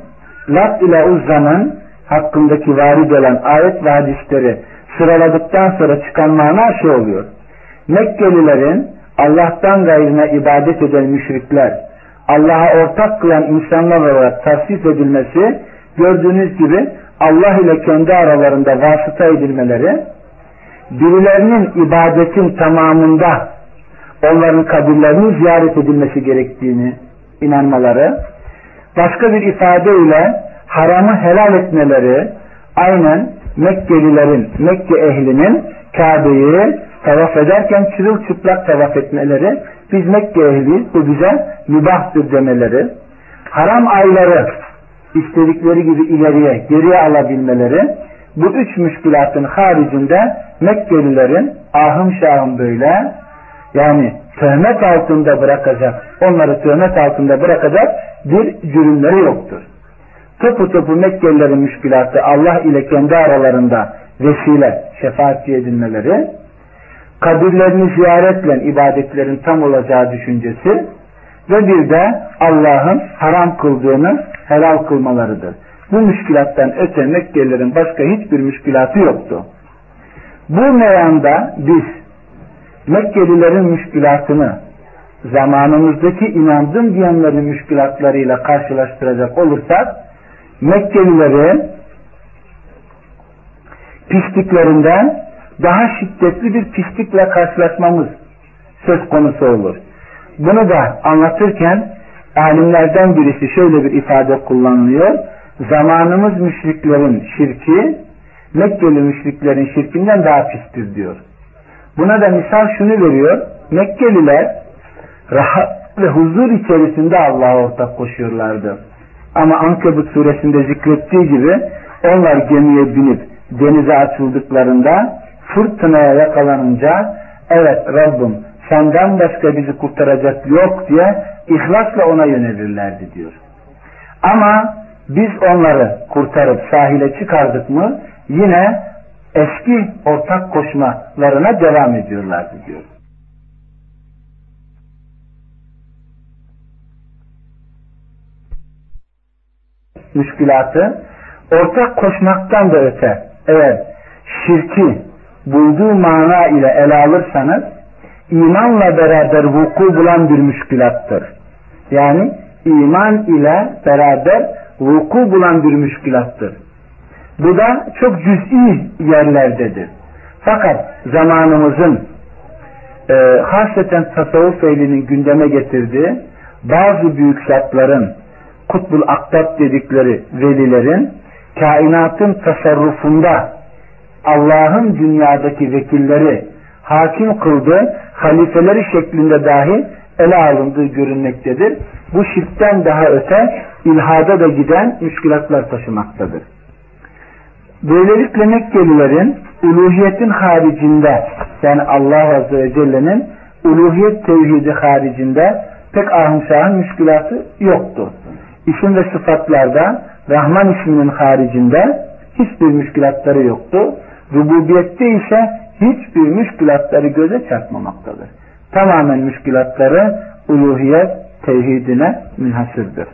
Lat ile Uzza'nın hakkındaki varid olan ayet ve hadisleri sıraladıktan sonra çıkan mana şey oluyor. Mekkelilerin Allah'tan gayrına ibadet eden müşrikler, Allah'a ortak kılan insanlar olarak tasvip edilmesi, gördüğünüz gibi Allah ile kendi aralarında vasıta edilmeleri, birilerinin ibadetin tamamında onların kabirlerinin ziyaret edilmesi gerektiğini inanmaları, başka bir ifadeyle haramı helal etmeleri, aynen Mekkelilerin, Mekke ehlinin Kabe'yi tavaf ederken çırılçıplak tavaf etmeleri, biz Mekke ehliyiz, bu bize mübahtır demeleri, haram ayları istedikleri gibi ileriye, geriye alabilmeleri, bu üç müşkülatın haricinde Mekkelilerin ahım şahım böyle, yani töhmet altında bırakacak, onları töhmet altında bırakacak bir cürümleri yoktur. Topu topu Mekkelilerin müşkülatı Allah ile kendi aralarında vesile, şefaatçi edinmeleri, kabirlerini ziyaretle ibadetlerin tam olacağı düşüncesi ve bir de Allah'ın haram kıldığını helal kılmalarıdır. Bu müşkülattan öte Mekkelilerin başka hiçbir müşkülatı yoktu. Bu meyanda biz Mekkelilerin müşkülatını zamanımızdaki inandım diyenlerin müşkülatlarıyla karşılaştıracak olursak Mekkelileri pisliklerinden daha şiddetli bir pislikle karşılaşmamız söz konusu olur. Bunu da anlatırken alimlerden birisi şöyle bir ifade kullanılıyor. Zamanımız müşriklerin şirki Mekkeli müşriklerin şirkinden daha pistir diyor. Buna da misal şunu veriyor. Mekkeliler rahat ve huzur içerisinde Allah'a ortak koşuyorlardı. Ama Ankebut suresinde zikrettiği gibi onlar gemiye binip denize açıldıklarında fırtınaya yakalanınca evet Rabbim senden başka bizi kurtaracak yok diye ihlasla ona yönelirlerdi diyor. Ama biz onları kurtarıp sahile çıkardık mı yine eski ortak koşmalarına devam ediyorlardı diyor. müşkülatı ortak koşmaktan da öte evet şirki bulduğu mana ile ele alırsanız imanla beraber vuku bulan bir müşkülattır. Yani iman ile beraber vuku bulan bir müşkülattır. Bu da çok cüz'i yerlerdedir. Fakat zamanımızın e, hasreten tasavvuf ehlinin gündeme getirdiği bazı büyük zatların kutbul aktab dedikleri velilerin kainatın tasarrufunda Allah'ın dünyadaki vekilleri hakim kıldığı halifeleri şeklinde dahi ele alındığı görünmektedir. Bu şirkten daha öte ilhada da giden müşkilatlar taşımaktadır. Böylelikle Mekkelilerin uluhiyetin haricinde yani Allah Azze ve Celle'nin uluhiyet tevhidi haricinde pek ahımşahın müşkilatı yoktu isim ve sıfatlarda Rahman isminin haricinde hiçbir müşkilatları yoktu. Rububiyette ise hiçbir müşkilatları göze çarpmamaktadır. Tamamen müşkilatları uluhiyet tevhidine münhasırdır.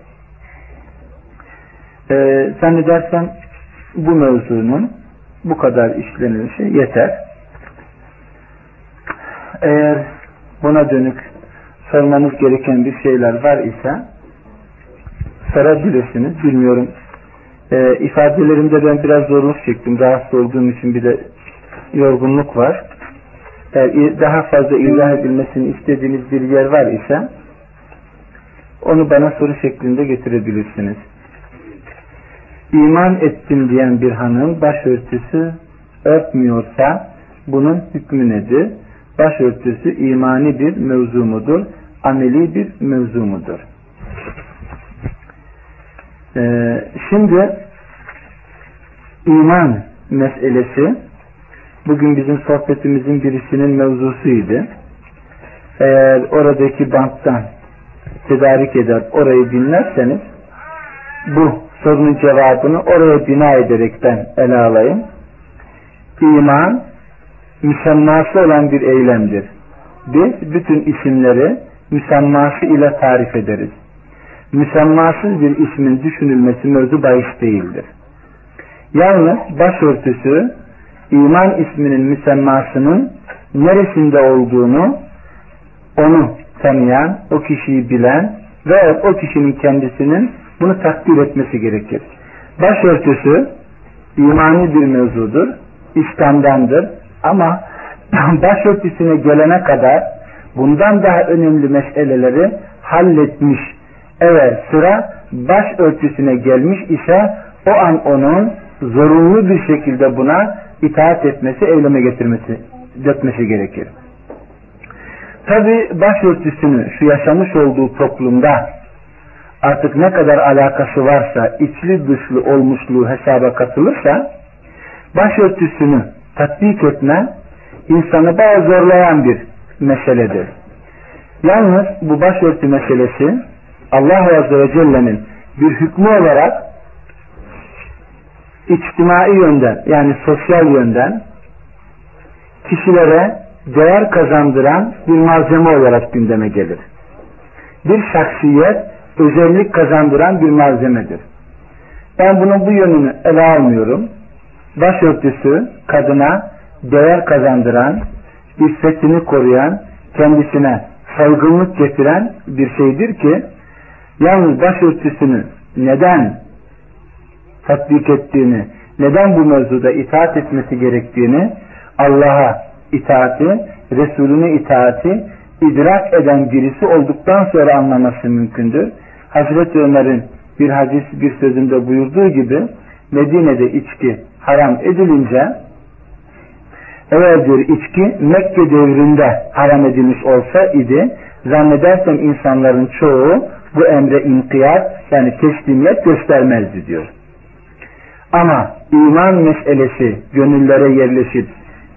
Ee, zannedersem bu mevzunun bu kadar işlenilişi yeter. Eğer buna dönük sormanız gereken bir şeyler var ise sarabilirsiniz. Bilmiyorum. E, ifadelerimde ben biraz zorluk çektim. Rahatsız olduğum için bir de yorgunluk var. Eğer daha fazla izah edilmesini istediğiniz bir yer var ise onu bana soru şeklinde getirebilirsiniz. İman ettim diyen bir hanım başörtüsü örtmüyorsa bunun hükmü nedir? Başörtüsü imani bir mevzu mudur? Ameli bir mevzu mudur? Ee, şimdi iman meselesi bugün bizim sohbetimizin birisinin mevzusuydu. Eğer oradaki banttan tedarik eder orayı dinlerseniz bu sorunun cevabını oraya bina ederekten ele alayım. İman müsemması olan bir eylemdir. Biz bütün isimleri müsemması ile tarif ederiz müsemmasız bir ismin düşünülmesi mevzu bahis değildir. Yalnız başörtüsü iman isminin müsemmasının neresinde olduğunu onu tanıyan, o kişiyi bilen ve o kişinin kendisinin bunu takdir etmesi gerekir. Başörtüsü imani bir mevzudur, İslam'dandır ama başörtüsüne gelene kadar bundan daha önemli meseleleri halletmiş Evet sıra baş örtüsüne gelmiş ise o an onun zorunlu bir şekilde buna itaat etmesi, eyleme getirmesi, dökmesi gerekir. Tabi başörtüsünü şu yaşamış olduğu toplumda artık ne kadar alakası varsa içli dışlı olmuşluğu hesaba katılırsa başörtüsünü tatbik etme insanı bayağı zorlayan bir meseledir. Yalnız bu başörtü meselesi Allah Azze ve Celle'nin bir hükmü olarak içtimai yönden yani sosyal yönden kişilere değer kazandıran bir malzeme olarak gündeme gelir. Bir şahsiyet özellik kazandıran bir malzemedir. Ben bunun bu yönünü ele almıyorum. Başörtüsü kadına değer kazandıran, iffetini koruyan, kendisine saygınlık getiren bir şeydir ki Yalnız başörtüsünü neden tatbik ettiğini, neden bu mevzuda itaat etmesi gerektiğini, Allah'a itaati, Resulüne itaati, idrak eden birisi olduktan sonra anlaması mümkündür. Hazreti Ömer'in bir hadis bir sözünde buyurduğu gibi Medine'de içki haram edilince eğer diyor içki Mekke devrinde haram edilmiş olsa idi zannedersem insanların çoğu bu emre inkiyat yani teslimiyet göstermezdi diyor. Ama iman meselesi gönüllere yerleşip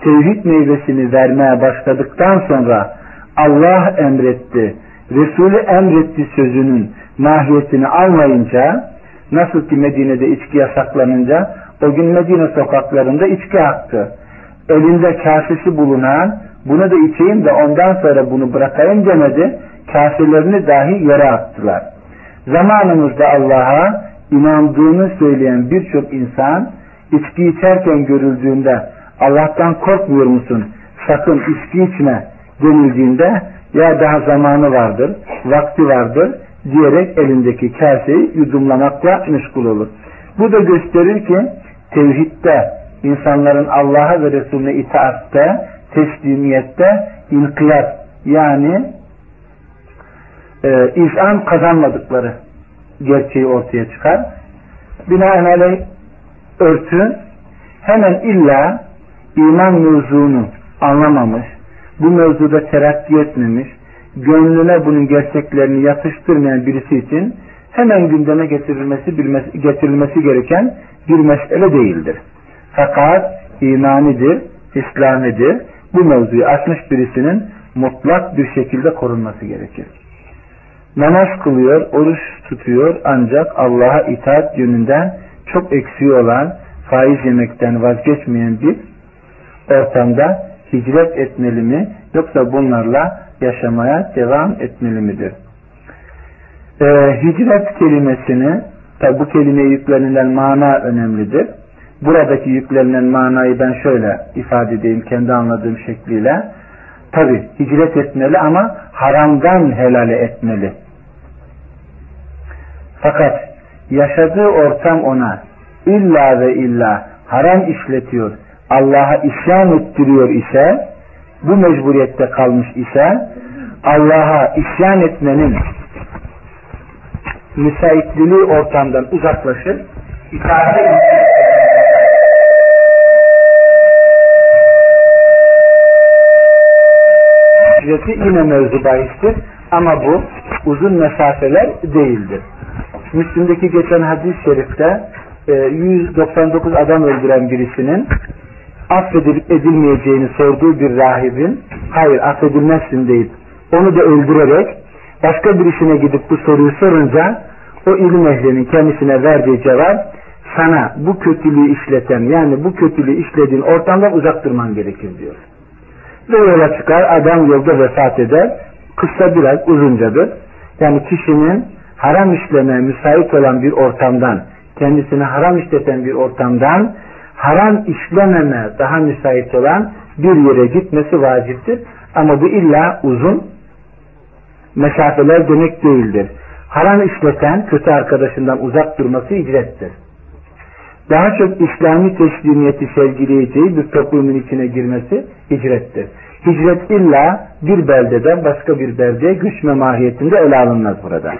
tevhid meyvesini vermeye başladıktan sonra Allah emretti, Resulü emretti sözünün mahiyetini almayınca nasıl ki Medine'de içki yasaklanınca o gün Medine sokaklarında içki aktı. Elinde kasesi bulunan bunu da içeyim de ondan sonra bunu bırakayım demedi. Kaselerini dahi yere attılar. Zamanımızda Allah'a inandığını söyleyen birçok insan içki içerken görüldüğünde Allah'tan korkmuyor musun? Sakın içki içme denildiğinde ya daha zamanı vardır, vakti vardır diyerek elindeki kaseyi yudumlamakla meşgul olur. Bu da gösterir ki tevhidde, insanların Allah'a ve Resulüne itaatte, teslimiyette inkiyat yani e, izan kazanmadıkları gerçeği ortaya çıkar. Binaenaleyh örtü hemen illa iman mevzunu anlamamış, bu mevzuda terakki etmemiş, gönlüne bunun gerçeklerini yatıştırmayan birisi için hemen gündeme getirilmesi, getirilmesi gereken bir mesele değildir. Fakat imanidir, İslamidir. Bu mevzuyu açmış birisinin mutlak bir şekilde korunması gerekir. Namaz kılıyor, oruç tutuyor ancak Allah'a itaat yönünden çok eksiği olan faiz yemekten vazgeçmeyen bir ortamda hicret etmeli mi yoksa bunlarla yaşamaya devam etmeli midir? Ee, hicret kelimesini tabi bu kelimeye yüklenilen mana önemlidir. Buradaki yüklenilen manayı ben şöyle ifade edeyim kendi anladığım şekliyle. Tabi hicret etmeli ama haramdan helale etmeli. Fakat yaşadığı ortam ona illa ve illa haram işletiyor, Allah'a isyan ettiriyor ise, bu mecburiyette kalmış ise, Allah'a isyan etmenin müsaitliliği ortamdan uzaklaşır, itaate hicreti yine mevzu bahistir ama bu uzun mesafeler değildir. Müslüm'deki geçen hadis-i şerifte 199 e, adam öldüren birisinin affedilip edilmeyeceğini sorduğu bir rahibin hayır affedilmezsin deyip onu da öldürerek başka birisine gidip bu soruyu sorunca o ilim ehlinin kendisine verdiği cevap sana bu kötülüğü işleten yani bu kötülüğü işlediğin ortamdan uzak durman gerekir diyor. Ve yola çıkar adam yolda vefat eder. Kısa biraz uzuncadır. Yani kişinin haram işlemeye müsait olan bir ortamdan kendisine haram işleten bir ortamdan haram işlememe daha müsait olan bir yere gitmesi vaciptir. Ama bu illa uzun mesafeler demek değildir. Haram işleten kötü arkadaşından uzak durması icrettir. Daha çok İslami teslimiyeti sevgileyeceği bir toplumun içine girmesi icrettir. Hicret illa bir beldeden başka bir beldeye göçme mahiyetinde ele alınmaz burada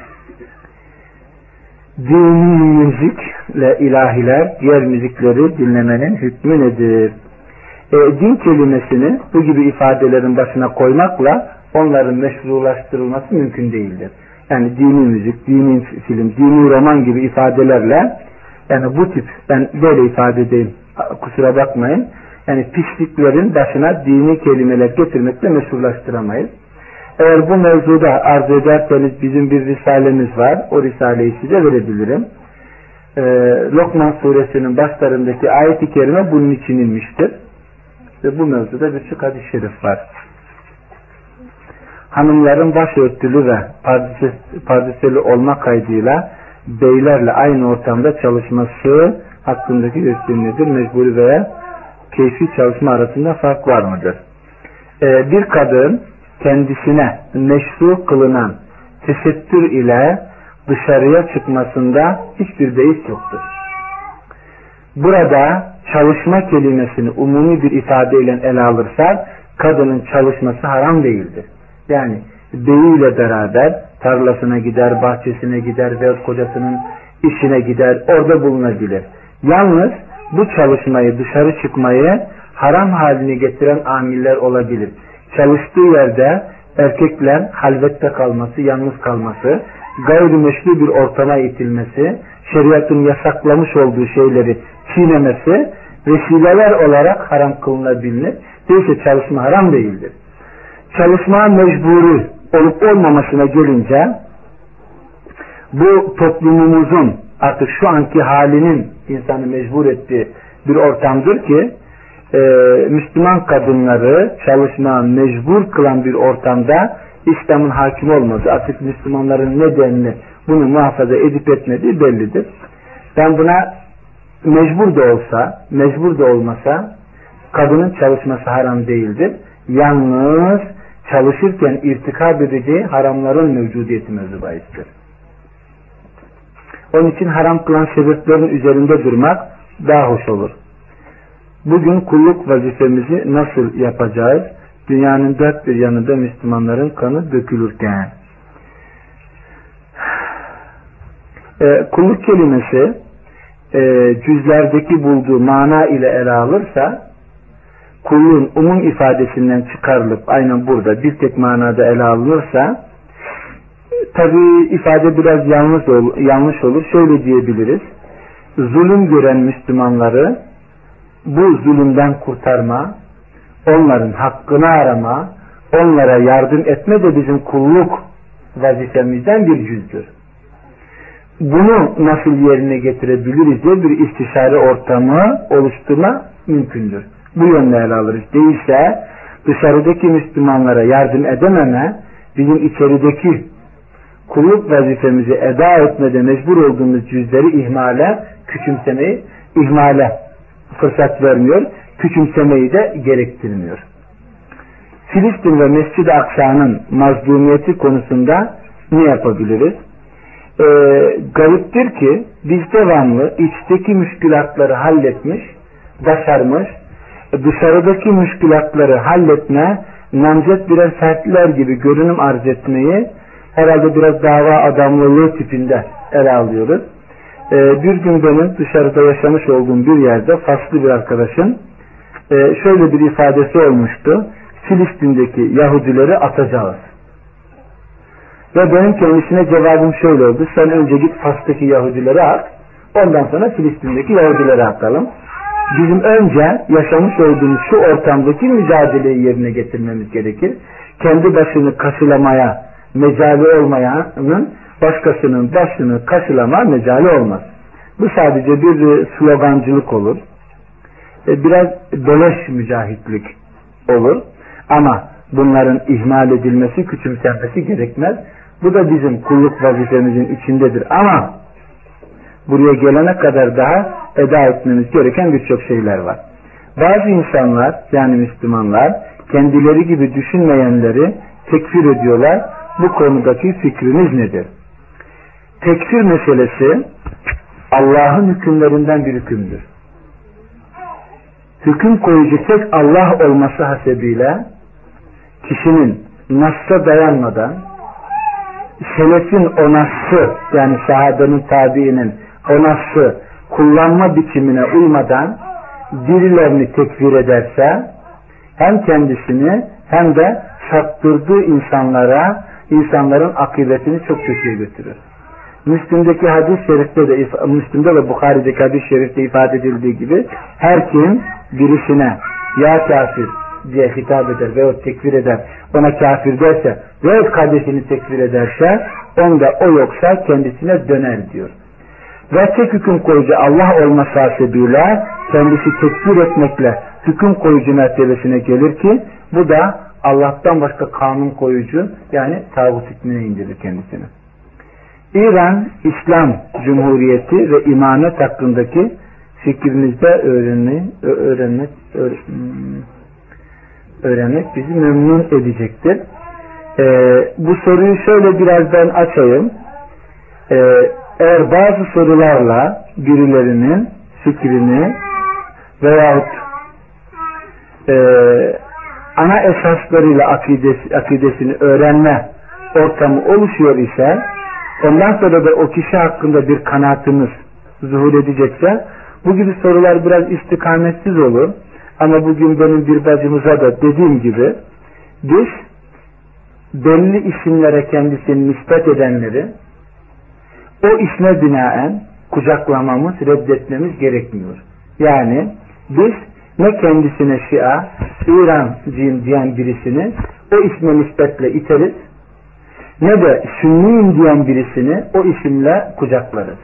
dini müzikle ilahiler diğer müzikleri dinlemenin hükmü nedir? E, din kelimesini bu gibi ifadelerin başına koymakla onların meşrulaştırılması mümkün değildir. Yani dini müzik, dini film, dini roman gibi ifadelerle yani bu tip ben böyle ifade edeyim kusura bakmayın yani pisliklerin başına dini kelimeler getirmekle meşrulaştıramayız. Eğer bu mevzuda arz ederseniz bizim bir risalemiz var. O risaleyi size verebilirim. Ee, Lokman suresinin başlarındaki ayet-i kerime bunun için inmiştir. Ve bu mevzuda birçok hadis-i şerif var. Hanımların başörtülü ve pardeseli olma kaydıyla beylerle aynı ortamda çalışması hakkındaki hüküm nedir? Mecburi veya keyfi çalışma arasında fark var mıdır? Ee, bir kadın kendisine meşru kılınan tesettür ile dışarıya çıkmasında hiçbir beis yoktur. Burada çalışma kelimesini umumi bir ifadeyle ele alırsak kadının çalışması haram değildir. Yani beyiyle beraber tarlasına gider, bahçesine gider veya kocasının işine gider, orada bulunabilir. Yalnız bu çalışmayı, dışarı çıkmayı haram haline getiren amiller olabilir. Çalıştığı yerde erkekler halvette kalması, yalnız kalması, gayrimeşru bir ortama itilmesi, şeriatın yasaklamış olduğu şeyleri çiğnemesi vesileler olarak haram kılınabilir. Değilse çalışma haram değildir. Çalışma mecburi olup olmamasına gelince bu toplumumuzun artık şu anki halinin insanı mecbur ettiği bir ortamdır ki e, Müslüman kadınları çalışmaya mecbur kılan bir ortamda İslam'ın hakim olması artık Müslümanların nedenini bunu muhafaza edip etmediği bellidir. Ben buna mecbur da olsa, mecbur da olmasa kadının çalışması haram değildir. Yalnız çalışırken irtikab edeceği haramların mevcudiyeti mevzu bahistir. Onun için haram kılan sebeplerin üzerinde durmak daha hoş olur. Bugün kulluk vazifemizi nasıl yapacağız? Dünyanın dört bir yanında Müslümanların kanı dökülürken. E, kulluk kelimesi e, cüzlerdeki bulduğu mana ile ele alırsa kulluğun umum ifadesinden çıkarılıp aynen burada bir tek manada ele alınırsa tabi ifade biraz yanlış, ol, yanlış olur. Şöyle diyebiliriz. Zulüm gören Müslümanları bu zulümden kurtarma, onların hakkını arama, onlara yardım etme de bizim kulluk vazifemizden bir cüzdür. Bunu nasıl yerine getirebiliriz diye bir istişare ortamı oluşturma mümkündür. Bu yönle ele alırız. Değilse dışarıdaki Müslümanlara yardım edememe bizim içerideki kulluk vazifemizi eda etmede mecbur olduğumuz cüzleri ihmale, küçümsemeyi ihmale fırsat vermiyor. Küçümsemeyi de gerektirmiyor. Filistin ve Mescid-i Aksa'nın mazlumiyeti konusunda ne yapabiliriz? Ee, gariptir ki biz devamlı içteki müşkülatları halletmiş, başarmış, dışarıdaki müşkülatları halletme, namzet birer sertler gibi görünüm arz etmeyi herhalde biraz dava adamlılığı tipinde ele alıyoruz. Ee, bir gün benim dışarıda yaşamış olduğum bir yerde faslı bir arkadaşın e, şöyle bir ifadesi olmuştu. Filistin'deki Yahudileri atacağız. Ve benim kendisine cevabım şöyle oldu. Sen önce git Fas'taki Yahudileri at. Ondan sonra Filistin'deki Yahudileri atalım. Bizim önce yaşamış olduğumuz şu ortamdaki mücadeleyi yerine getirmemiz gerekir. Kendi başını kaşılamaya mecali olmayanın başkasının başını kaşılama mecali olmaz. Bu sadece bir slogancılık olur. E, biraz beleş mücahitlik olur. Ama bunların ihmal edilmesi, küçümsenmesi gerekmez. Bu da bizim kulluk vazifemizin içindedir. Ama buraya gelene kadar daha eda etmemiz gereken birçok şeyler var. Bazı insanlar yani Müslümanlar kendileri gibi düşünmeyenleri tekfir ediyorlar. Bu konudaki fikriniz nedir? Tekfir meselesi Allah'ın hükümlerinden bir hükümdür. Hüküm koyucu tek Allah olması hasebiyle kişinin nasla dayanmadan selefin onası yani sahabenin tabiinin onası kullanma biçimine uymadan birilerini tekfir ederse hem kendisini hem de saptırdığı insanlara insanların akıbetini çok kötüye götürür. Müslim'deki hadis-i şerifte de Müslim'de ve Bukhari'deki hadis-i şerifte ifade edildiği gibi her kim birisine ya kafir diye hitap eder veya tekfir eder ona kafir derse veya kardeşini tekfir ederse onda o yoksa kendisine döner diyor. Ve tek hüküm koyucu Allah olması hasebiyle kendisi tekfir etmekle hüküm koyucu mertebesine gelir ki bu da Allah'tan başka kanun koyucu yani tağut hükmüne indirir kendisini. İran İslam Cumhuriyeti ve imanet hakkındaki fikrinizde öğrenmek, öğrenmek, öğrenmek bizi memnun edecektir. Ee, bu soruyu şöyle birazdan açayım. Ee, eğer bazı sorularla birilerinin fikrini veyahut e, ana esaslarıyla akidesi, akidesini öğrenme ortamı oluşuyor ise ondan sonra da o kişi hakkında bir kanaatimiz zuhur edecekse bu gibi sorular biraz istikametsiz olur. Ama bugün benim bir bacımıza da dediğim gibi biz belli isimlere kendisini nispet edenleri o isme binaen kucaklamamız, reddetmemiz gerekmiyor. Yani biz ne kendisine Şia, İrancıyım diyen birisini o isme nispetle iteriz ne de Sünniyim diyen birisini o isimle kucaklarız.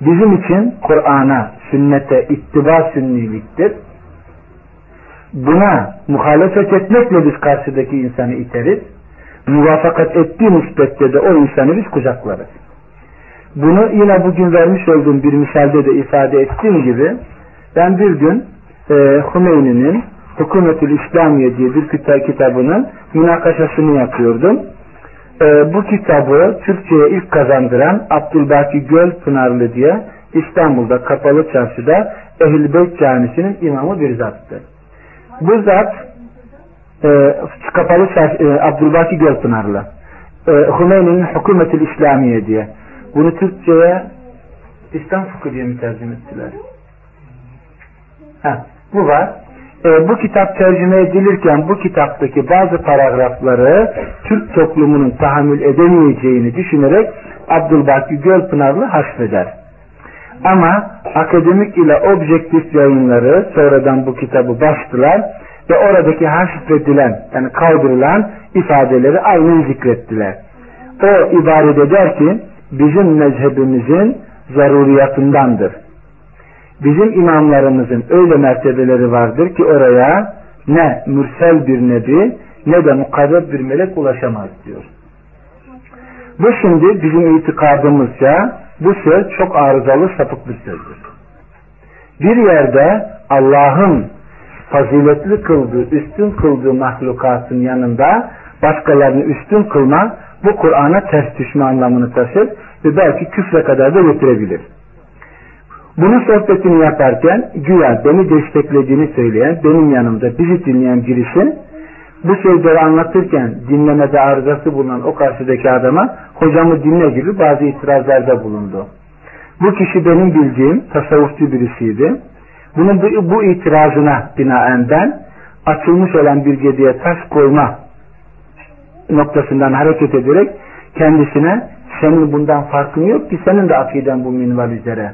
Bizim için Kur'an'a, sünnete ittiba sünniliktir. Buna muhalefet etmekle biz karşıdaki insanı iteriz. Muvafakat ettiği müspette de o insanı biz kucaklarız. Bunu yine bugün vermiş olduğum bir misalde de ifade ettiğim gibi ben bir gün e, Hümeyni'nin Hükümetül İslamiye diye bir kitabının münakaşasını yapıyordum. E, bu kitabı Türkçe'ye ilk kazandıran Abdülbaki Gölpınarlı diye İstanbul'da Kapalı Çarşı'da Ehl-i Beyt Camisi'nin imamı bir zattı. Bu zat e, Kapalı Çarşı, e, Abdülbaki Gölpınarlı e, Hümeyni'nin Hükümetül İslamiye diye bunu Türkçe'ye İslam fıkı diye mi tercüme ettiler? Ha, bu var. E, bu kitap tercüme edilirken bu kitaptaki bazı paragrafları Türk toplumunun tahammül edemeyeceğini düşünerek Abdülbaki Gölpınarlı hasfeder. Ama akademik ile objektif yayınları sonradan bu kitabı bastılar ve oradaki hasfedilen yani kaldırılan ifadeleri aynen zikrettiler. O ibaret eder ki bizim mezhebimizin zaruriyatındandır. Bizim imamlarımızın öyle mertebeleri vardır ki oraya ne mürsel bir nebi ne de mukadder bir melek ulaşamaz diyor. Bu şimdi bizim itikadımızca bu söz çok arızalı sapık bir sözdür. Bir yerde Allah'ın faziletli kıldığı, üstün kıldığı mahlukatın yanında başkalarını üstün kılma bu Kur'an'a ters düşme anlamını taşır ve belki küfre kadar da götürebilir. Bunun sohbetini yaparken güya beni desteklediğini söyleyen, benim yanımda bizi dinleyen birisi bu sözleri anlatırken dinlemede arızası bulunan o karşıdaki adama hocamı dinle gibi bazı itirazlarda bulundu. Bu kişi benim bildiğim tasavvufçu birisiydi. Bunun bu, bu itirazına binaen ben açılmış olan bir gediye taş koyma noktasından hareket ederek kendisine senin bundan farkın yok ki senin de akiden bu minval üzere.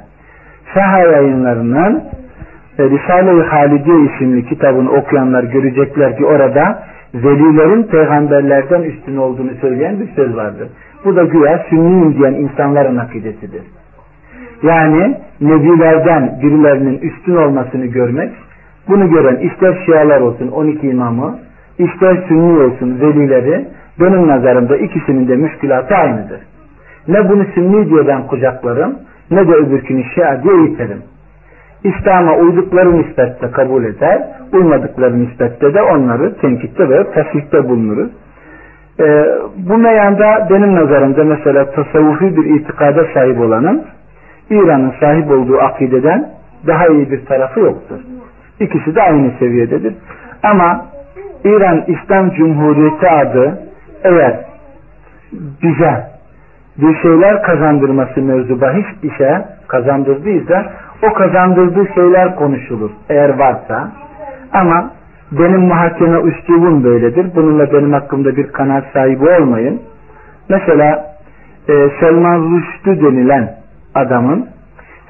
Saha yayınlarının e, Risale-i Halidiye isimli kitabını okuyanlar görecekler ki orada velilerin peygamberlerden üstün olduğunu söyleyen bir söz vardır. Bu da güya sünniyim diyen insanların akidesidir. Yani nebilerden birilerinin üstün olmasını görmek, bunu gören ister şialar olsun 12 imamı, ister sünni olsun velileri, benim nazarımda ikisinin de müşkülatı aynıdır. Ne bunu sünni diye ben kucaklarım, ne de öbürkünü şia diye iterim. İslam'a uydukları nispette kabul eder, uymadıkları nispette de onları tenkitte ve tasvipte bulunuruz. Ee, bu meyanda benim nazarımda mesela tasavvufi bir itikada sahip olanın İran'ın sahip olduğu akideden daha iyi bir tarafı yoktur. İkisi de aynı seviyededir. Ama İran İslam Cumhuriyeti adı eğer bize bir şeyler kazandırması mevzu bahis ise kazandırdıysa o kazandırdığı şeyler konuşulur eğer varsa ama benim muhakeme üslubum böyledir. Bununla benim hakkımda bir kanaat sahibi olmayın. Mesela e, Selman Rushdü denilen adamın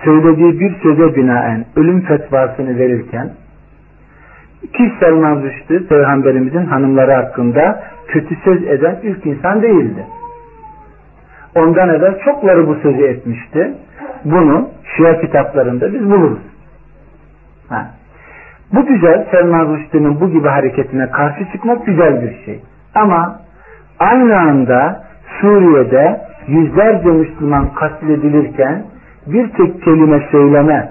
söylediği bir söze binaen ölüm fetvasını verirken ki Selman Rushdü peygamberimizin hanımları hakkında kötü söz eden ilk insan değildi. Ondan evvel çokları bu sözü etmişti. Bunu Şia kitaplarında biz buluruz. Ha. Bu güzel Selman Rushdie'nin bu gibi hareketine karşı çıkmak güzel bir şey. Ama aynı anda Suriye'de yüzlerce Müslüman katledilirken bir tek kelime söyleme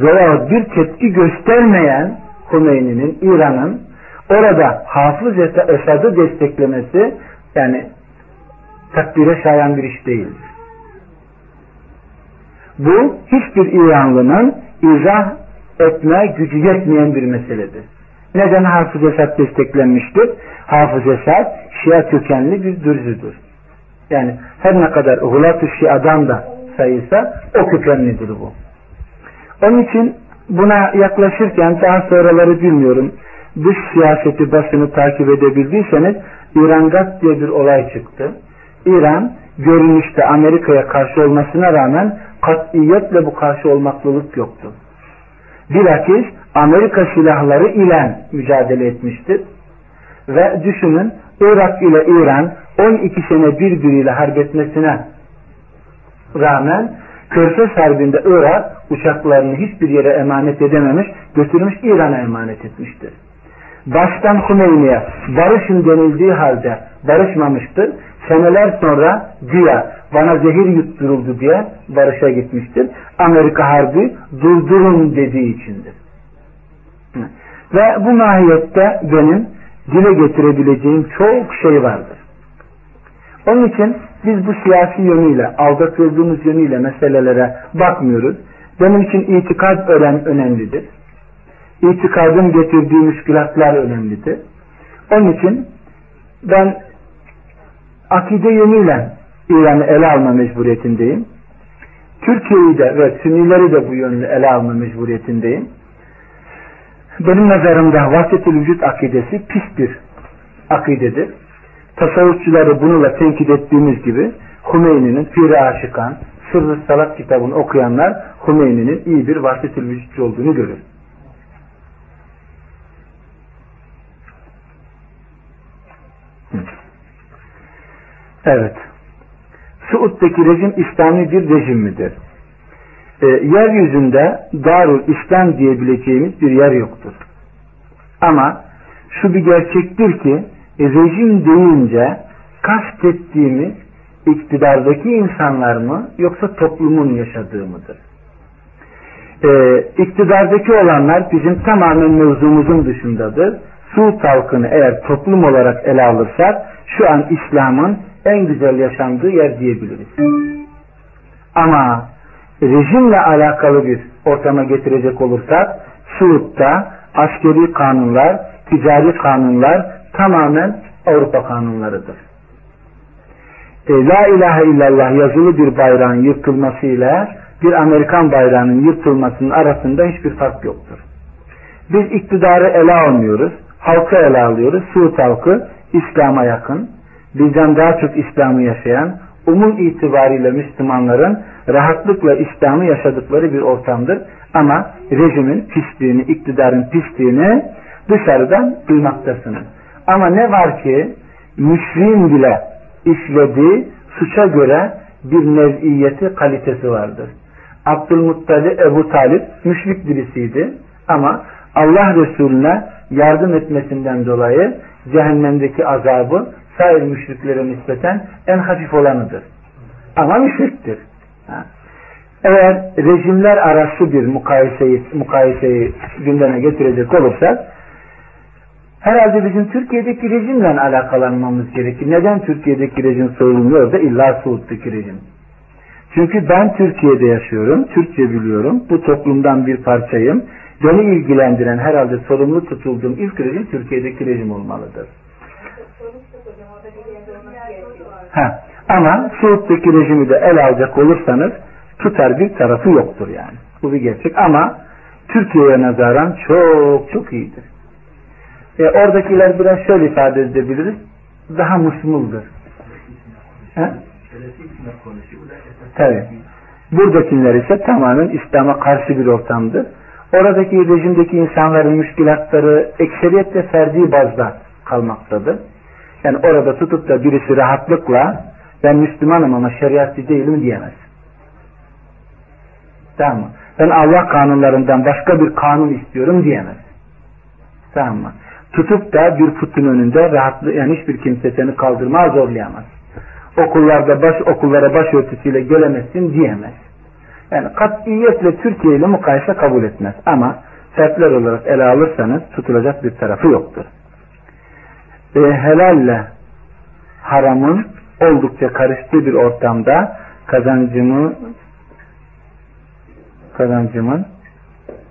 veya bir tepki göstermeyen Hümeyni'nin, İran'ın orada Hafız Esad'ı desteklemesi yani takdire şayan bir iş değildir. Bu hiçbir İranlının izah etme gücü yetmeyen bir meseledir. Neden Hafız Esad desteklenmiştir? Hafız Esad Şia kökenli bir dürzüdür. Yani her ne kadar Hulat-ı Şia'dan da sayılsa o kökenlidir bu. Onun için buna yaklaşırken daha sonraları bilmiyorum. Dış siyaseti basını takip edebildiyseniz İran Gat diye bir olay çıktı. İran görünüşte Amerika'ya karşı olmasına rağmen katiyetle bu karşı olmaklılık yoktu. Bilakis Amerika silahları ile mücadele etmiştir. Ve düşünün Irak ile İran 12 sene birbiriyle harp etmesine rağmen Körfez Harbi'nde Irak uçaklarını hiçbir yere emanet edememiş, götürmüş İran'a emanet etmiştir. Baştan Hümeyni'ye barışın denildiği halde barışmamıştır. Seneler sonra güya bana zehir yutturuldu diye barışa gitmiştir. Amerika Harbi durdurun dediği içindir. Ve bu mahiyette benim dile getirebileceğim çok şey vardır. Onun için biz bu siyasi yönüyle, aldatıldığımız yönüyle meselelere bakmıyoruz. Benim için itikad önem önemlidir. İtikadın getirdiği müşkilatlar önemlidir. Onun için ben akide yönüyle İran'ı ele alma mecburiyetindeyim. Türkiye'yi de ve Sünnileri de bu yönlü ele alma mecburiyetindeyim. Benim nazarımda vahdet-i vücut akidesi pis bir akidedir. Tasavvufçuları bununla tenkit ettiğimiz gibi Hümeyni'nin Pir-i Aşıkan, Sırrı Salat kitabını okuyanlar Hümeyni'nin iyi bir vahdet-i vücutçu olduğunu görür. Evet. Suud'daki rejim İslami bir rejim midir? E, yeryüzünde Darul İslam diyebileceğimiz bir yer yoktur. Ama şu bir gerçektir ki e, rejim deyince kastettiğimiz iktidardaki insanlar mı yoksa toplumun yaşadığı mıdır? Ee, iktidardaki olanlar bizim tamamen mevzumuzun dışındadır. Suud halkını eğer toplum olarak ele alırsak şu an İslam'ın en güzel yaşandığı yer diyebiliriz. Ama rejimle alakalı bir ortama getirecek olursak Suud'da askeri kanunlar, ticari kanunlar tamamen Avrupa kanunlarıdır. E, La ilahe illallah yazılı bir bayrağın yırtılmasıyla bir Amerikan bayrağının yırtılmasının arasında hiçbir fark yoktur. Biz iktidarı ele almıyoruz, halkı ele alıyoruz. Suud halkı İslam'a yakın, bizden daha çok İslam'ı yaşayan, umum itibariyle Müslümanların rahatlıkla İslam'ı yaşadıkları bir ortamdır. Ama rejimin pisliğini, iktidarın pisliğini dışarıdan duymaktasınız. Ama ne var ki müşriğin bile işlediği suça göre bir nev'iyeti kalitesi vardır. Abdülmuttalip Ebu Talip müşrik birisiydi ama Allah Resulüne yardım etmesinden dolayı cehennemdeki azabı sair müşriklere nispeten en hafif olanıdır. Ama müşriktir. Eğer rejimler arası bir mukayeseyi, mukayeseyi gündeme getirecek olursak herhalde bizim Türkiye'deki rejimle alakalanmamız gerekir. Neden Türkiye'deki rejim sorulmuyor da illa Suud'daki rejim? Çünkü ben Türkiye'de yaşıyorum, Türkçe biliyorum, bu toplumdan bir parçayım. Beni ilgilendiren herhalde sorumlu tutulduğum ilk rejim Türkiye'deki rejim olmalıdır. Ha. Ama Suud'daki rejimi de el alacak olursanız tutar bir tarafı yoktur yani. Bu bir gerçek ama Türkiye'ye nazaran çok çok iyidir. E, oradakiler biraz şöyle ifade edebiliriz. Daha musmuldur. Tabi. Buradakiler ise tamamen İslam'a karşı bir ortamdır. Oradaki rejimdeki insanların müşkilatları ekseriyetle ferdi bazda kalmaktadır. Yani orada tutup da birisi rahatlıkla ben Müslümanım ama şeriatçı değilim diyemez. Tamam mı? Ben Allah kanunlarından başka bir kanun istiyorum diyemez. Tamam mı? Tutup da bir putun önünde rahatlı yani hiçbir kimse seni kaldırmaya zorlayamaz. Okullarda baş okullara başörtüsüyle gelemezsin diyemez. Yani katiyetle Türkiye ile mukayese kabul etmez. Ama fertler olarak ele alırsanız tutulacak bir tarafı yoktur. E, helalle haramın oldukça karıştığı bir ortamda kazancımı kazancımın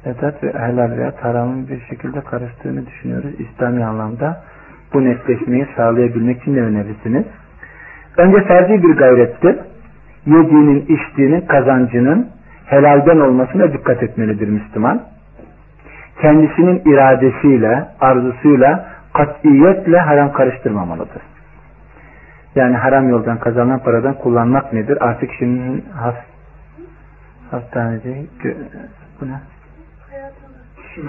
edat ve helal veya haramın bir şekilde karıştığını düşünüyoruz. İslami anlamda bu netleşmeyi sağlayabilmek için ne önerirsiniz? Önce ferdi bir gayrettir. Yediğinin, içtiğinin, kazancının helalden olmasına dikkat etmelidir Müslüman. Kendisinin iradesiyle, arzusuyla, katiyetle haram karıştırmamalıdır. Yani haram yoldan kazanılan paradan kullanmak nedir? Artık şimdi has, hastanede bu ne?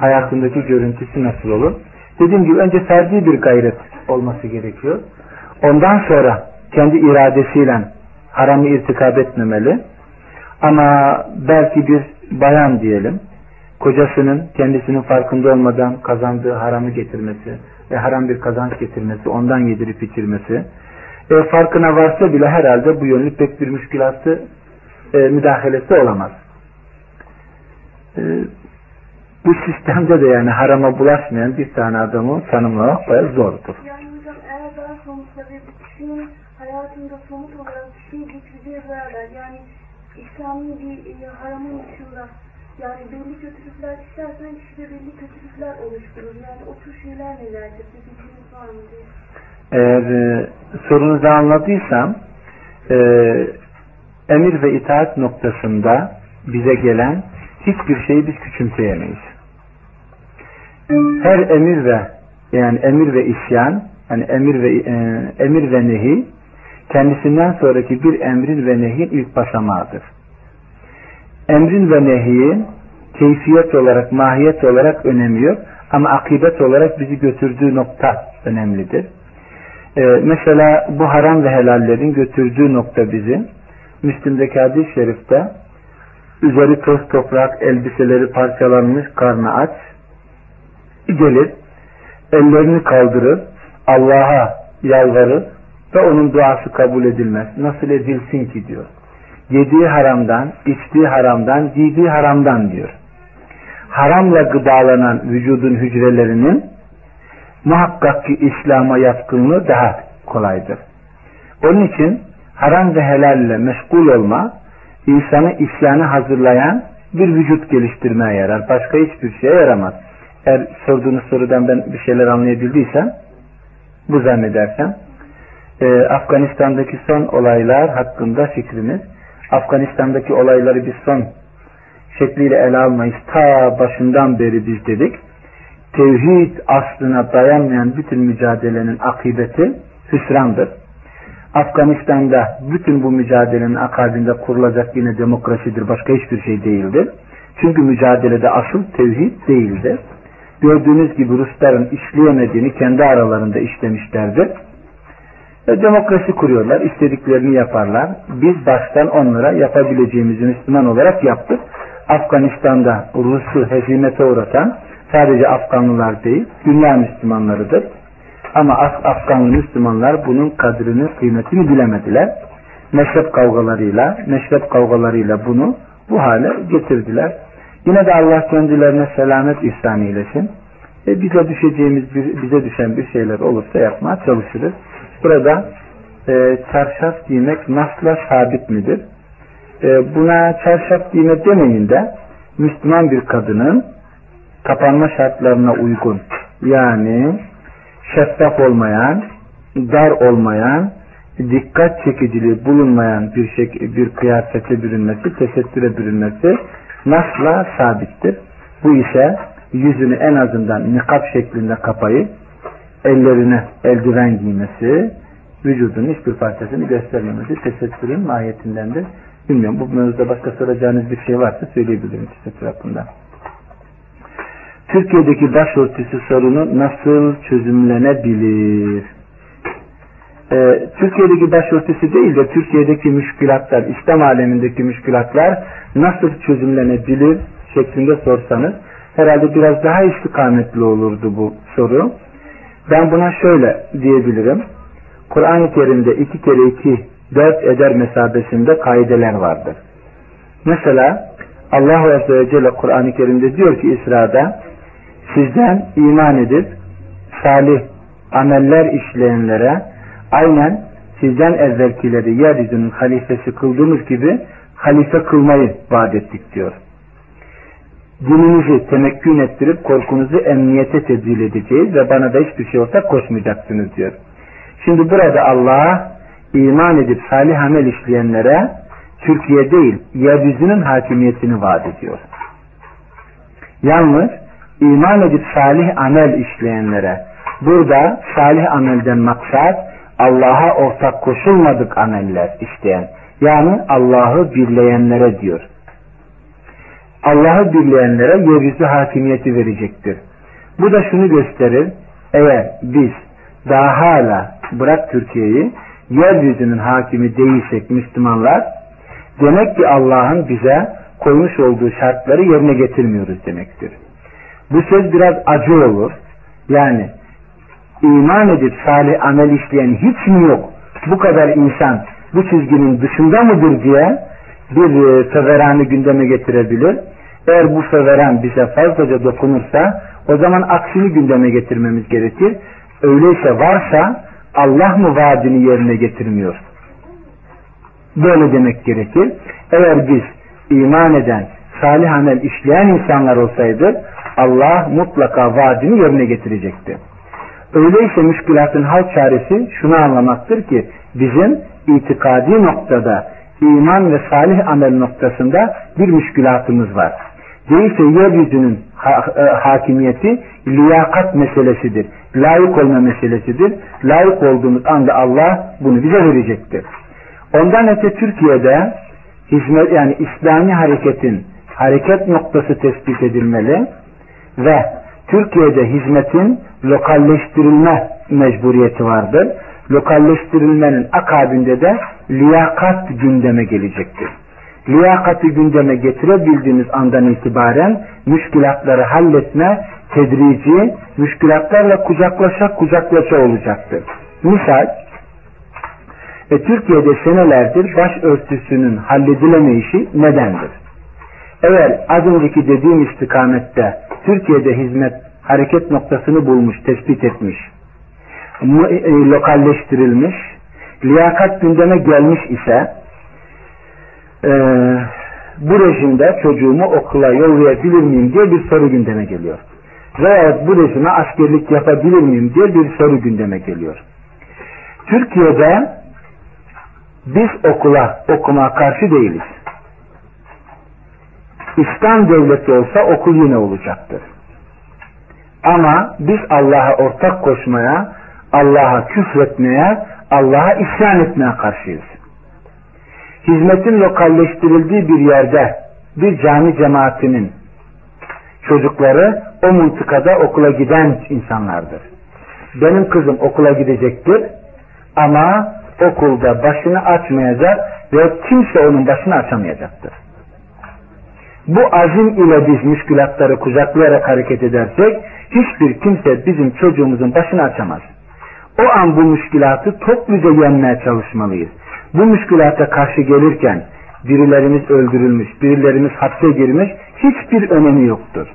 Hayatındaki görüntüsü nasıl olur? Dediğim gibi önce ferdi bir gayret olması gerekiyor. Ondan sonra kendi iradesiyle haramı irtikab etmemeli. Ama belki bir bayan diyelim, kocasının kendisinin farkında olmadan kazandığı haramı getirmesi ve haram bir kazanç getirmesi, ondan yedirip içirmesi, e, farkına varsa bile herhalde bu yönlü pek bir müşkilatı e, müdahalesi olamaz. E, bu sistemde de yani harama bulaşmayan bir tane adamı tanımlamak bayağı zordur. Yani hocam eğer daha somutla bir kişinin hayatında somut olarak bir şey getirdiği yani İslami bir e, haramın dışında yani belli kötülükler işlersen kişide belli kötülükler oluşturur. Yani o tür şeyler nelerdir? Bir bilginiz var mı diye. Eğer e, sorunuzu anladıysam e, emir ve itaat noktasında bize gelen hiçbir şeyi biz küçümseyemeyiz. Her emir ve yani emir ve isyan yani emir ve e, emir ve nehi kendisinden sonraki bir emrin ve nehin ilk basamağıdır. Emrin ve nehiyin keyfiyet olarak, mahiyet olarak önemi yok ama akibet olarak bizi götürdüğü nokta önemlidir. Ee, mesela bu haram ve helallerin götürdüğü nokta bizi Müslim'deki hadis-i şerifte üzeri toz toprak, elbiseleri parçalanmış, karnı aç gelir, ellerini kaldırır, Allah'a yalvarır ve onun duası kabul edilmez. Nasıl edilsin ki diyor. Yediği haramdan, içtiği haramdan, giydiği haramdan diyor. Haramla gıdalanan vücudun hücrelerinin muhakkak ki İslam'a yatkınlığı daha kolaydır. Onun için haram ve helalle meşgul olma insanı isyana hazırlayan bir vücut geliştirmeye yarar. Başka hiçbir şeye yaramaz. Eğer sorduğunuz sorudan ben bir şeyler anlayabildiysem bu zannedersem e, Afganistan'daki son olaylar hakkında fikrimiz Afganistan'daki olayları biz son şekliyle ele almayız. Ta başından beri biz dedik. Tevhid aslına dayanmayan bütün mücadelenin akıbeti hüsrandır. Afganistan'da bütün bu mücadelenin akabinde kurulacak yine demokrasidir. Başka hiçbir şey değildir. Çünkü mücadelede asıl tevhid değildir. Gördüğünüz gibi Rusların işleyemediğini kendi aralarında işlemişlerdir. E, demokrasi kuruyorlar, istediklerini yaparlar. Biz baştan onlara yapabileceğimizi Müslüman olarak yaptık. Afganistan'da Rus'u hezimete uğratan sadece Afganlılar değil, dünya Müslümanlarıdır. Ama Af Afganlı Müslümanlar bunun kadrini, kıymetini bilemediler. Meşrep kavgalarıyla, meşrep kavgalarıyla bunu bu hale getirdiler. Yine de Allah kendilerine selamet ihsan eylesin. E bize düşeceğimiz bir, bize düşen bir şeyler olursa yapmaya çalışırız. Burada e, çarşaf giymek nasla sabit midir? E, buna çarşaf giyme demeyin de Müslüman bir kadının kapanma şartlarına uygun yani şeffaf olmayan, dar olmayan, dikkat çekiciliği bulunmayan bir şey, bir kıyafete bürünmesi, tesettüre bürünmesi nasla sabittir. Bu ise yüzünü en azından nikap şeklinde kapayıp ellerine eldiven giymesi, vücudun hiçbir parçasını göstermemesi tesettürün mahiyetindendir. Bilmiyorum bu mevzuda başka soracağınız bir şey varsa söyleyebilirim tesettür hakkında. Türkiye'deki başörtüsü sorunu nasıl çözümlenebilir? Ee, Türkiye'deki başörtüsü değil de Türkiye'deki müşkülatlar, İslam alemindeki müşkülatlar nasıl çözümlenebilir şeklinde sorsanız herhalde biraz daha istikametli olurdu bu soru. Ben buna şöyle diyebilirim. Kur'an-ı Kerim'de iki kere iki dört eder mesabesinde kaideler vardır. Mesela Allah Azze ve Celle Kur'an-ı Kerim'de diyor ki İsra'da sizden iman edip salih ameller işleyenlere aynen sizden evvelkileri yeryüzünün halifesi kıldığımız gibi halife kılmayı vaat ettik diyor. Dininizi temekkün ettirip korkunuzu emniyete tedbir edeceğiz ve bana da hiçbir şey olsa koşmayacaksınız diyor. Şimdi burada Allah iman edip salih amel işleyenlere Türkiye değil yeryüzünün hakimiyetini vaat ediyor. Yalnız iman edip salih amel işleyenlere burada salih amelden maksat Allah'a ortak koşulmadık ameller isteyen yani Allah'ı birleyenlere diyor. Allah'ı birleyenlere yeryüzü hakimiyeti verecektir. Bu da şunu gösterir. Eğer biz daha hala bırak Türkiye'yi yeryüzünün hakimi değilsek Müslümanlar demek ki Allah'ın bize koymuş olduğu şartları yerine getirmiyoruz demektir. Bu söz biraz acı olur. Yani iman edip salih amel işleyen hiç mi yok? Bu kadar insan bu çizginin dışında mıdır diye bir feveranı gündeme getirebilir. Eğer bu feveran bize fazlaca dokunursa o zaman aksini gündeme getirmemiz gerekir. Öyleyse varsa Allah mı vaadini yerine getirmiyor? Böyle demek gerekir. Eğer biz iman eden, salih amel işleyen insanlar olsaydı Allah mutlaka vaadini yerine getirecekti. Öyleyse müşkülatın hal çaresi şunu anlamaktır ki bizim itikadi noktada iman ve salih amel noktasında bir müşkülatımız var. Değilse yeryüzünün e, hakimiyeti liyakat meselesidir. Layık olma meselesidir. Layık olduğumuz anda Allah bunu bize verecektir. Ondan öte Türkiye'de hizmet yani İslami hareketin hareket noktası tespit edilmeli ve Türkiye'de hizmetin lokalleştirilme mecburiyeti vardır. Lokalleştirilmenin akabinde de liyakat gündeme gelecektir. Liyakati gündeme getirebildiğiniz andan itibaren müşkilatları halletme tedrici, müşkilatlarla kucaklaşa kucaklaşa olacaktır. Misal, e, Türkiye'de senelerdir başörtüsünün halledilemeyişi nedendir? Eğer az önceki dediğim istikamette Türkiye'de hizmet hareket noktasını bulmuş, tespit etmiş, e, lokalleştirilmiş, liyakat gündeme gelmiş ise e, bu rejimde çocuğumu okula yollayabilir miyim diye bir soru gündeme geliyor. Veya bu rejime askerlik yapabilir miyim diye bir soru gündeme geliyor. Türkiye'de biz okula okuma karşı değiliz. İslam devleti olsa okul yine olacaktır. Ama biz Allah'a ortak koşmaya, Allah'a küfretmeye, Allah'a isyan etmeye karşıyız. Hizmetin lokalleştirildiği bir yerde bir cami cemaatinin çocukları o mıntıkada okula giden insanlardır. Benim kızım okula gidecektir ama okulda başını açmayacak ve kimse onun başını açamayacaktır. Bu azim ile biz müşkülatları kucaklayarak hareket edersek hiçbir kimse bizim çocuğumuzun başını açamaz. O an bu müşkülatı topluca yenmeye çalışmalıyız. Bu müşkülata karşı gelirken birilerimiz öldürülmüş, birilerimiz hapse girmiş hiçbir önemi yoktur.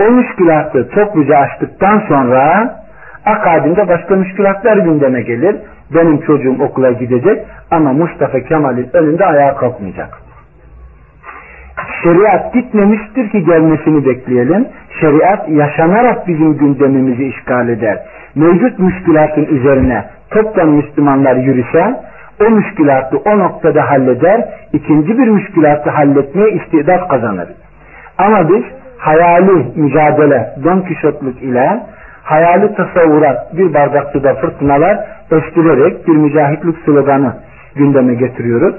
O müşkülatı topluca açtıktan sonra akabinde başka müşkülatlar gündeme gelir. Benim çocuğum okula gidecek ama Mustafa Kemal'in önünde ayağa kalkmayacak. Şeriat gitmemiştir ki gelmesini bekleyelim. Şeriat yaşanarak bizim gündemimizi işgal eder. Mevcut müşkülatın üzerine toptan Müslümanlar yürüse o müşkülatı o noktada halleder, ikinci bir müşkülatı halletmeye istidat kazanır. Ama biz hayali mücadele, Don Kişotluk ile hayali tasavvurat bir bardak suda fırtınalar estirerek bir mücahitlik sloganı gündeme getiriyoruz.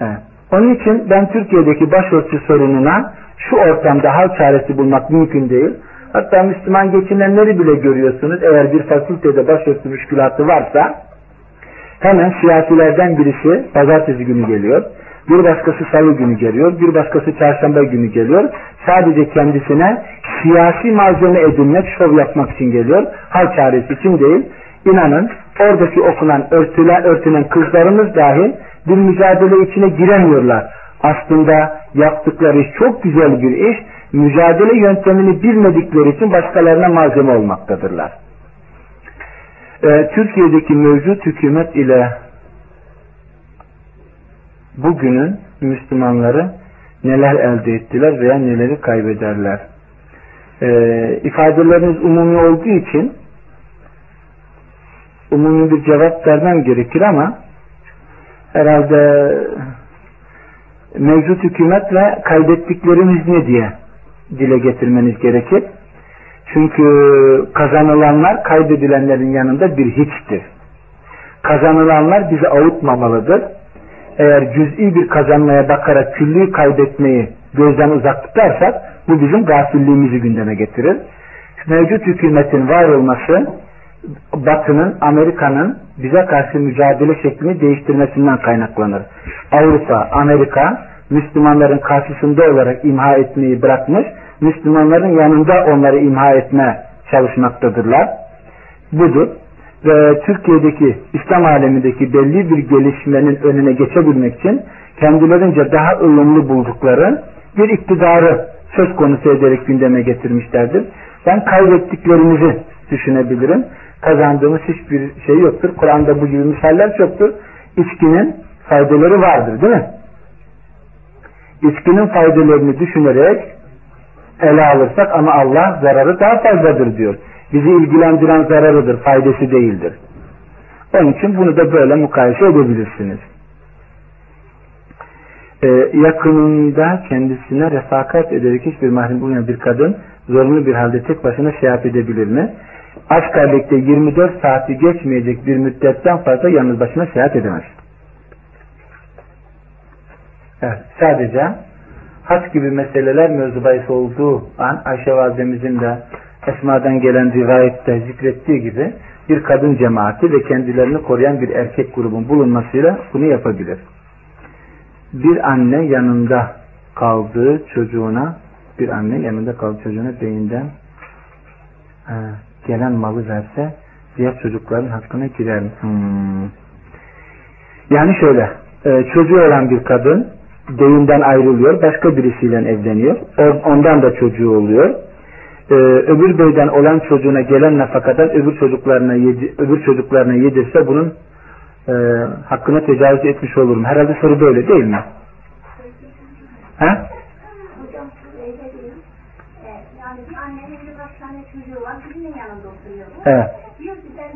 Evet. Onun için ben Türkiye'deki başörtü sorununa şu ortamda hal çaresi bulmak mümkün değil. Hatta Müslüman geçinenleri bile görüyorsunuz. Eğer bir fakültede başörtü müşkülatı varsa hemen siyasilerden birisi pazartesi günü geliyor. Bir başkası salı günü geliyor. Bir başkası çarşamba günü geliyor. Sadece kendisine siyasi malzeme edinmek, şov yapmak için geliyor. Hal çaresi için değil. İnanın oradaki okunan örtülen, örtünen kızlarımız dahi bir mücadele içine giremiyorlar. Aslında yaptıkları iş çok güzel bir iş. Mücadele yöntemini bilmedikleri için başkalarına malzeme olmaktadırlar. Ee, Türkiye'deki mevcut hükümet ile bugünün Müslümanları neler elde ettiler veya neleri kaybederler. Ee, ifadeleriniz umumi olduğu için umumi bir cevap vermem gerekir ama herhalde mevcut hükümet ve kaybettiklerimiz ne diye dile getirmeniz gerekir. Çünkü kazanılanlar kaybedilenlerin yanında bir hiçtir. Kazanılanlar bizi avutmamalıdır. Eğer cüz'i bir kazanmaya bakarak külli kaybetmeyi gözden uzak tutarsak bu bizim gafilliğimizi gündeme getirir. Mevcut hükümetin var olması Batı'nın, Amerika'nın bize karşı mücadele şeklini değiştirmesinden kaynaklanır. Avrupa, Amerika Müslümanların karşısında olarak imha etmeyi bırakmış, Müslümanların yanında onları imha etme çalışmaktadırlar. Budur. Ve Türkiye'deki, İslam alemindeki belli bir gelişmenin önüne geçebilmek için kendilerince daha ılımlı buldukları bir iktidarı söz konusu ederek gündeme getirmişlerdir. Ben kaybettiklerimizi düşünebilirim. Kazandığımız hiçbir şey yoktur. Kur'an'da bu gibi misaller çoktur. İçkinin faydaları vardır değil mi? İçkinin faydalarını düşünerek ele alırsak ama Allah zararı daha fazladır diyor. Bizi ilgilendiren zararıdır, faydası değildir. Onun için bunu da böyle mukayese edebilirsiniz. Ee, yakınında kendisine refakat ederek hiçbir mahrem bulmayan bir kadın zorunlu bir halde tek başına seyahat edebilir mi? Askerlikte 24 saati geçmeyecek bir müddetten fazla yalnız başına seyahat edemez. Evet, sadece hac gibi meseleler mevzu olduğu an Ayşe validemizin de Esma'dan gelen rivayette zikrettiği gibi bir kadın cemaati ve kendilerini koruyan bir erkek grubun bulunmasıyla bunu yapabilir. Bir anne yanında kaldığı çocuğuna bir anne yanında kaldığı çocuğuna beyinden e, gelen malı verse diğer çocukların hakkına girer. Hmm. Yani şöyle e, çocuğu olan bir kadın deyinden ayrılıyor, başka birisiyle evleniyor. Ondan da çocuğu oluyor. Ee, öbür beyden olan çocuğuna gelen nafakadan öbür çocuklarına yedi, öbür çocuklarına yedirse bunun e, hakkına tecavüz etmiş olurum. Herhalde soru böyle değil mi? Ha? Evet. Diyor ki ben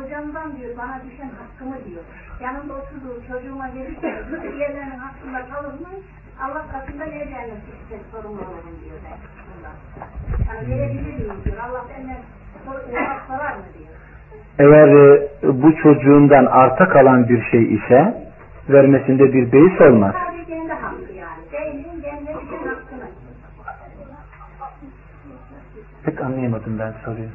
hocamdan diyor bana düşen hakkımı diyor. Yanımda oturduğu çocuğuma verirse diğerlerinin hakkında kalır mı? Allah katında vereceğini size sorumlu olurum diyor ben. Bundan. Yani verebilir miyim diyor. Allah benden sorar mı diyor. Eğer e, bu çocuğundan arta kalan bir şey ise vermesinde bir beis olmaz. Sadece kendi hakkı yani. Beynin kendine düşen hakkını. Pek anlayamadım ben soruyu.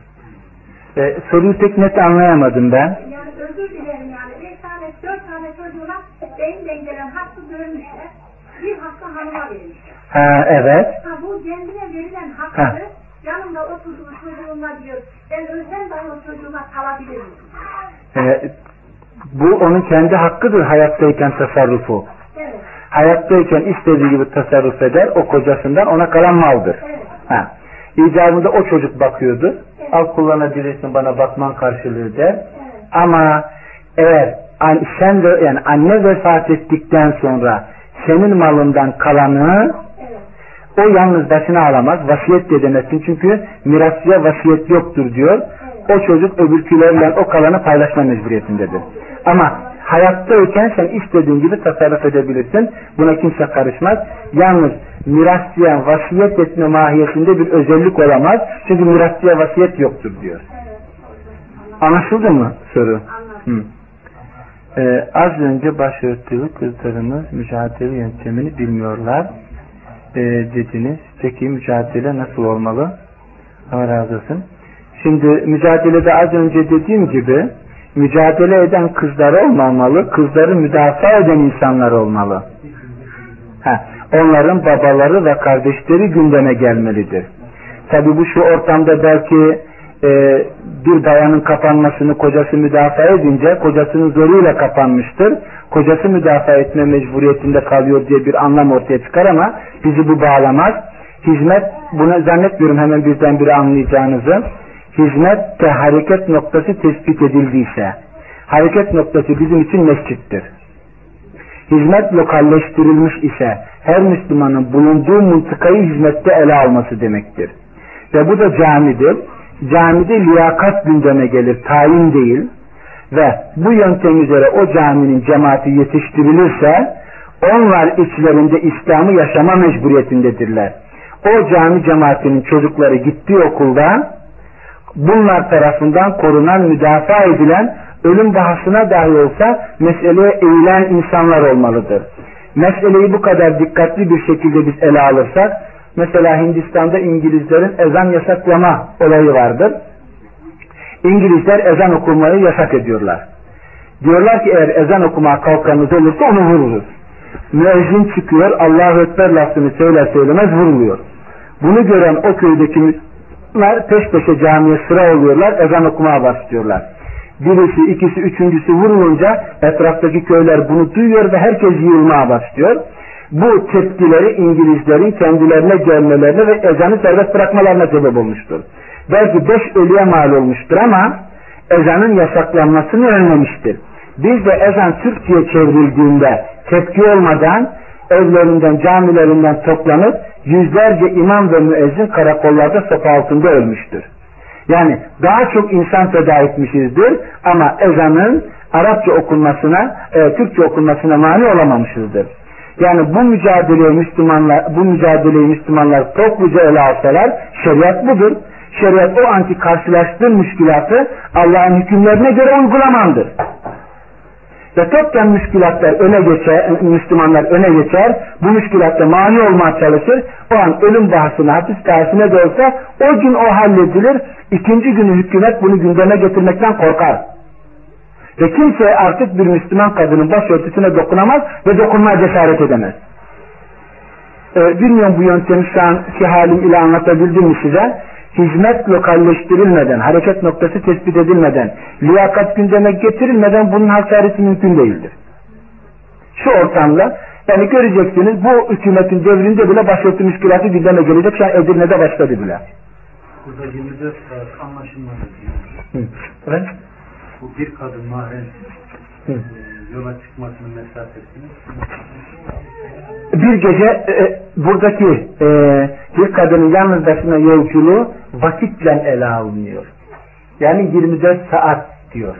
E, soruyu pek net anlayamadım ben. Yani özür dilerim yani. Bir tane, dört tane çocuğuna beyinden gelen hakkı görmüşler. Bir hakkı hanıma vermişler. Ha, evet. Ha, bu kendine verilen hakkı Ha. yanımda oturduğu çocuğuma diyor. Ben ölsem dahi o çocuğuma kalabilirim. E, bu onun kendi hakkıdır hayattayken tasarrufu. Evet. Hayattayken istediği gibi tasarruf eder, o kocasından ona kalan maldır. Evet. Ha. İcabında o çocuk bakıyordu. Al kullanabilirsin bana bakman karşılığı der. Ama eğer sen de yani anne vefat ettikten sonra senin malından kalanı o yalnız başına alamaz. Vasiyet de edemezsin. Çünkü mirasçıya vasiyet yoktur diyor. O çocuk öbürkülerle o kalanı paylaşma mecburiyetindedir. Ama hayattayken sen istediğin gibi tasarruf edebilirsin. Buna kimse karışmaz. Yalnız mirasçıya vasiyet etme mahiyetinde bir özellik olamaz. Çünkü mirasçıya vasiyet yoktur diyor. Anlaşıldı mı soru? Hı. Ee, az önce başörtülü kızlarımız mücadele yöntemini bilmiyorlar ee, dediniz. Peki mücadele nasıl olmalı? Allah razı olsun. Şimdi mücadelede az önce dediğim gibi mücadele eden kızlar olmamalı, kızları müdafaa eden insanlar olmalı. Ha, onların babaları ve kardeşleri gündeme gelmelidir. Tabi bu şu ortamda belki e, bir bayanın kapanmasını kocası müdafaa edince kocasının zoruyla kapanmıştır. Kocası müdafaa etme mecburiyetinde kalıyor diye bir anlam ortaya çıkar ama bizi bu bağlamaz. Hizmet, bunu zannetmiyorum hemen birdenbire anlayacağınızı. Hizmet de hareket noktası tespit edildiyse, hareket noktası bizim için mescittir. hizmet lokalleştirilmiş ise her Müslümanın bulunduğu mıntıkayı hizmette ele alması demektir. Ve bu da camidir. Camide liyakat gündeme gelir, tayin değil. Ve bu yöntem üzere o caminin cemaati yetiştirilirse onlar içlerinde İslam'ı yaşama mecburiyetindedirler. O cami cemaatinin çocukları gittiği okulda bunlar tarafından korunan, müdafaa edilen, ölüm bahasına dahi olsa meseleye eğilen insanlar olmalıdır. Meseleyi bu kadar dikkatli bir şekilde biz ele alırsak, mesela Hindistan'da İngilizlerin ezan yasaklama olayı vardır. İngilizler ezan okumayı yasak ediyorlar. Diyorlar ki eğer ezan okumaya kalkanınız olursa onu vururuz. Müezzin çıkıyor, Allahu Ekber lafını söyler söylemez vuruluyor. Bunu gören o köydeki Müslümanlar peş peşe camiye sıra oluyorlar, ezan okumaya başlıyorlar. Birisi, ikisi, üçüncüsü vurulunca etraftaki köyler bunu duyuyor ve herkes yığılmaya başlıyor. Bu tepkileri İngilizlerin kendilerine gelmelerine ve ezanı serbest bırakmalarına sebep olmuştur. Belki beş ölüye mal olmuştur ama ezanın yasaklanmasını önlemiştir. Biz de ezan Türkçe'ye çevrildiğinde tepki olmadan evlerinden, camilerinden toplanıp yüzlerce imam ve müezzin karakollarda sopa altında ölmüştür. Yani daha çok insan feda etmişizdir ama ezanın Arapça okunmasına, e, Türkçe okunmasına mani olamamışızdır. Yani bu mücadeleyi Müslümanlar, bu mücadeleyi Müslümanlar topluca ele alsalar şeriat budur. Şeriat o anki karşılaştığın müşkilatı Allah'ın hükümlerine göre uygulamandır. Ve toptan müşkilatlar öne geçer, Müslümanlar öne geçer, bu müşkilatta mani olmaya çalışır, o an ölüm bahsine, hapis de olsa o gün o halledilir, ikinci günü hükümet bunu gündeme getirmekten korkar. Ve kimse artık bir Müslüman kadının başörtüsüne dokunamaz ve dokunmaya cesaret edemez. Ee, bilmiyorum bu yöntemi şu anki halim ile anlatabildim mi size? Hizmet lokalleştirilmeden, hareket noktası tespit edilmeden, liyakat gündeme getirilmeden bunun hakareti mümkün değildir. Şu ortamda yani göreceksiniz bu hükümetin devrinde bile başörtü müşkilatı gündeme gelecek. Şu an Edirne'de başladı bile. Burada 24 saat anlaşılmadı. Evet. Bu bir kadın mahrem e, yola çıkmasının mesafesini Bir gece e, buradaki e, bir kadının yalnız başına yolculuğu vakitle ele alınıyor. Yani 24 saat diyor.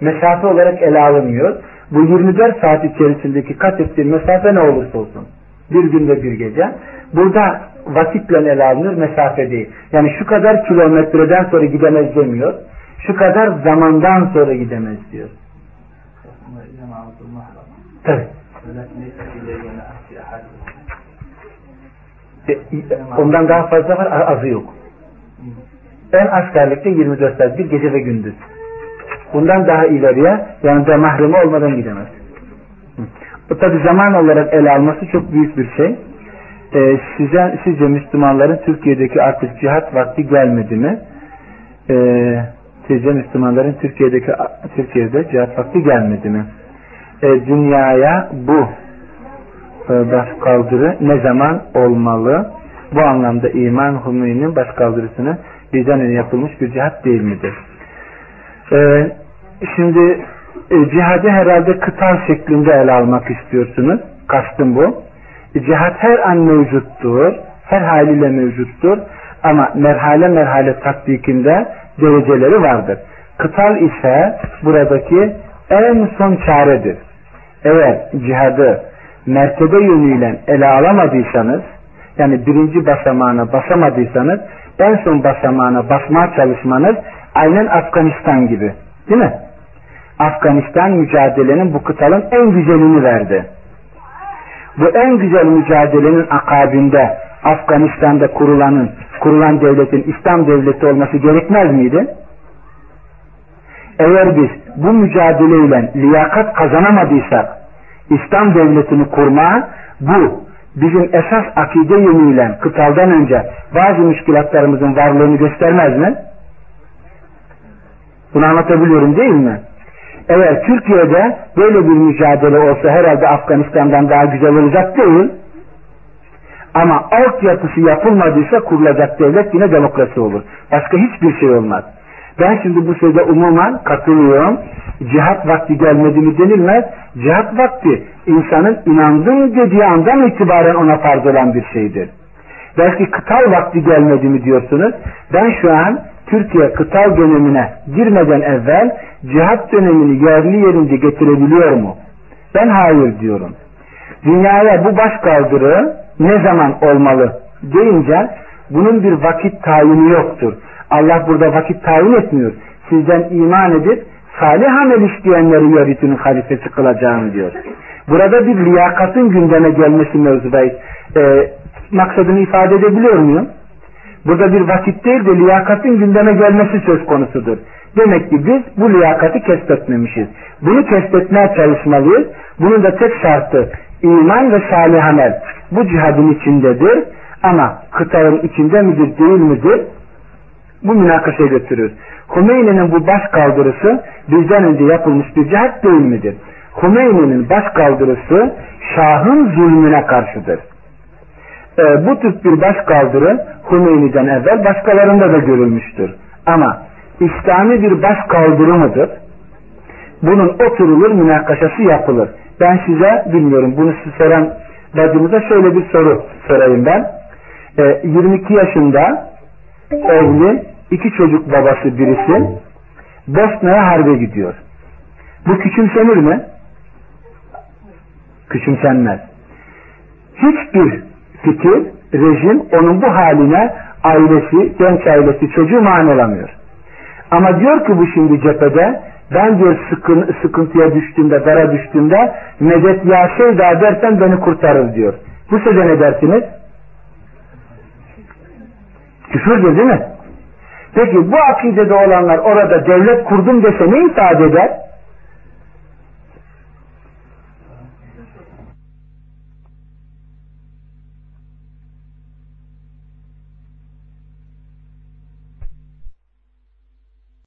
Mesafe olarak ele alınıyor. Bu 24 saat içerisindeki kat ettiği mesafe ne olursa olsun. Bir günde bir gece. Burada vakitle ele alınıyor, mesafe değil. Yani şu kadar kilometreden sonra gidemez demiyor. Şu kadar zamandan sonra gidemez diyor. Tabii. E, Ondan daha fazla var, azı yok. En askerlikte 24 saat, bir gece ve gündüz. Bundan daha ileriye yanında mahremi olmadan gidemez. Bu tabi zaman olarak ele alması çok büyük bir şey. Ee, size, sizce Müslümanların Türkiye'deki artık cihat vakti gelmedi mi? Ee, sizce Müslümanların Türkiye'deki Türkiye'de cihat vakti gelmedi mi? Ee, dünyaya bu e, başkaldırı ne zaman olmalı? Bu anlamda iman Hümeyni'nin başkaldırısını bizden önce yapılmış bir cihat değil midir? Ee, şimdi e, cihadı herhalde kıtal şeklinde ele almak istiyorsunuz. Kastım bu. E, cihat her an mevcuttur. Her haliyle mevcuttur. Ama merhale merhale tatbikinde dereceleri vardır. Kıtal ise buradaki en son çaredir. Eğer cihadı mertebe yönüyle ele alamadıysanız yani birinci basamağına basamadıysanız en son basamağına basmaya çalışmanız aynen Afganistan gibi. Değil mi? Afganistan mücadelenin bu kıtalın en güzelini verdi. Bu en güzel mücadelenin akabinde Afganistan'da kurulanın, kurulan devletin İslam devleti olması gerekmez miydi? Eğer biz bu mücadeleyle liyakat kazanamadıysak İslam devletini kurma bu bizim esas akide yönüyle kıtaldan önce bazı müşkilatlarımızın varlığını göstermez mi? Bunu anlatabiliyorum değil mi? Eğer Türkiye'de böyle bir mücadele olsa herhalde Afganistan'dan daha güzel olacak değil. Ama altyapısı yapılmadıysa kurulacak devlet yine demokrasi olur. Başka hiçbir şey olmaz. Ben şimdi bu sözde umuman katılıyorum. Cihat vakti gelmedi mi denilmez. Cihat vakti insanın inandım dediği andan itibaren ona farz olan bir şeydir. Belki kıtal vakti gelmedi mi diyorsunuz. Ben şu an Türkiye kıtal dönemine girmeden evvel cihat dönemini yerli yerinde getirebiliyor mu? Ben hayır diyorum. Dünyaya bu baş kaldırı ne zaman olmalı deyince bunun bir vakit tayini yoktur. Allah burada vakit tayin etmiyor. Sizden iman edip salih amel işleyenleri yeryüzünün halifesi kılacağım diyor. Burada bir liyakatın gündeme gelmesi mevzu bahis. E, maksadını ifade edebiliyor muyum? Burada bir vakit değil de liyakatın gündeme gelmesi söz konusudur. Demek ki biz bu liyakati kesbetmemişiz. Bunu kesbetmeye çalışmalıyız. Bunun da tek şartı iman ve salih amel. Bu cihadın içindedir. Ama kıtanın içinde midir değil midir? Bu münakaşa götürür. Hümeyni'nin bu baş kaldırısı bizden önce yapılmış bir cihat değil midir? Hümeyni'nin baş kaldırısı Şah'ın zulmüne karşıdır. Ee, bu tür bir baş kaldırı Hümeyni'den evvel başkalarında da görülmüştür. Ama İslami bir baş kaldırı mıdır? Bunun oturulur, münakaşası yapılır. Ben size bilmiyorum bunu siz soran bacımıza şöyle bir soru sorayım ben. Ee, 22 yaşında evli iki çocuk babası birisi Bosna'ya harbe gidiyor. Bu küçümsenir mi? Küçümsenmez. Hiçbir fikir, rejim onun bu haline ailesi, genç ailesi, çocuğu mani olamıyor. Ama diyor ki bu şimdi cephede ben diyor sıkın, sıkıntıya düştüğümde, dara düştüğümde medet ya şey daha dersen beni kurtarır diyor. Bu sözde ne dersiniz? Küfürdür değil mi? Peki bu akidede olanlar orada devlet kurdum dese ne ifade eder?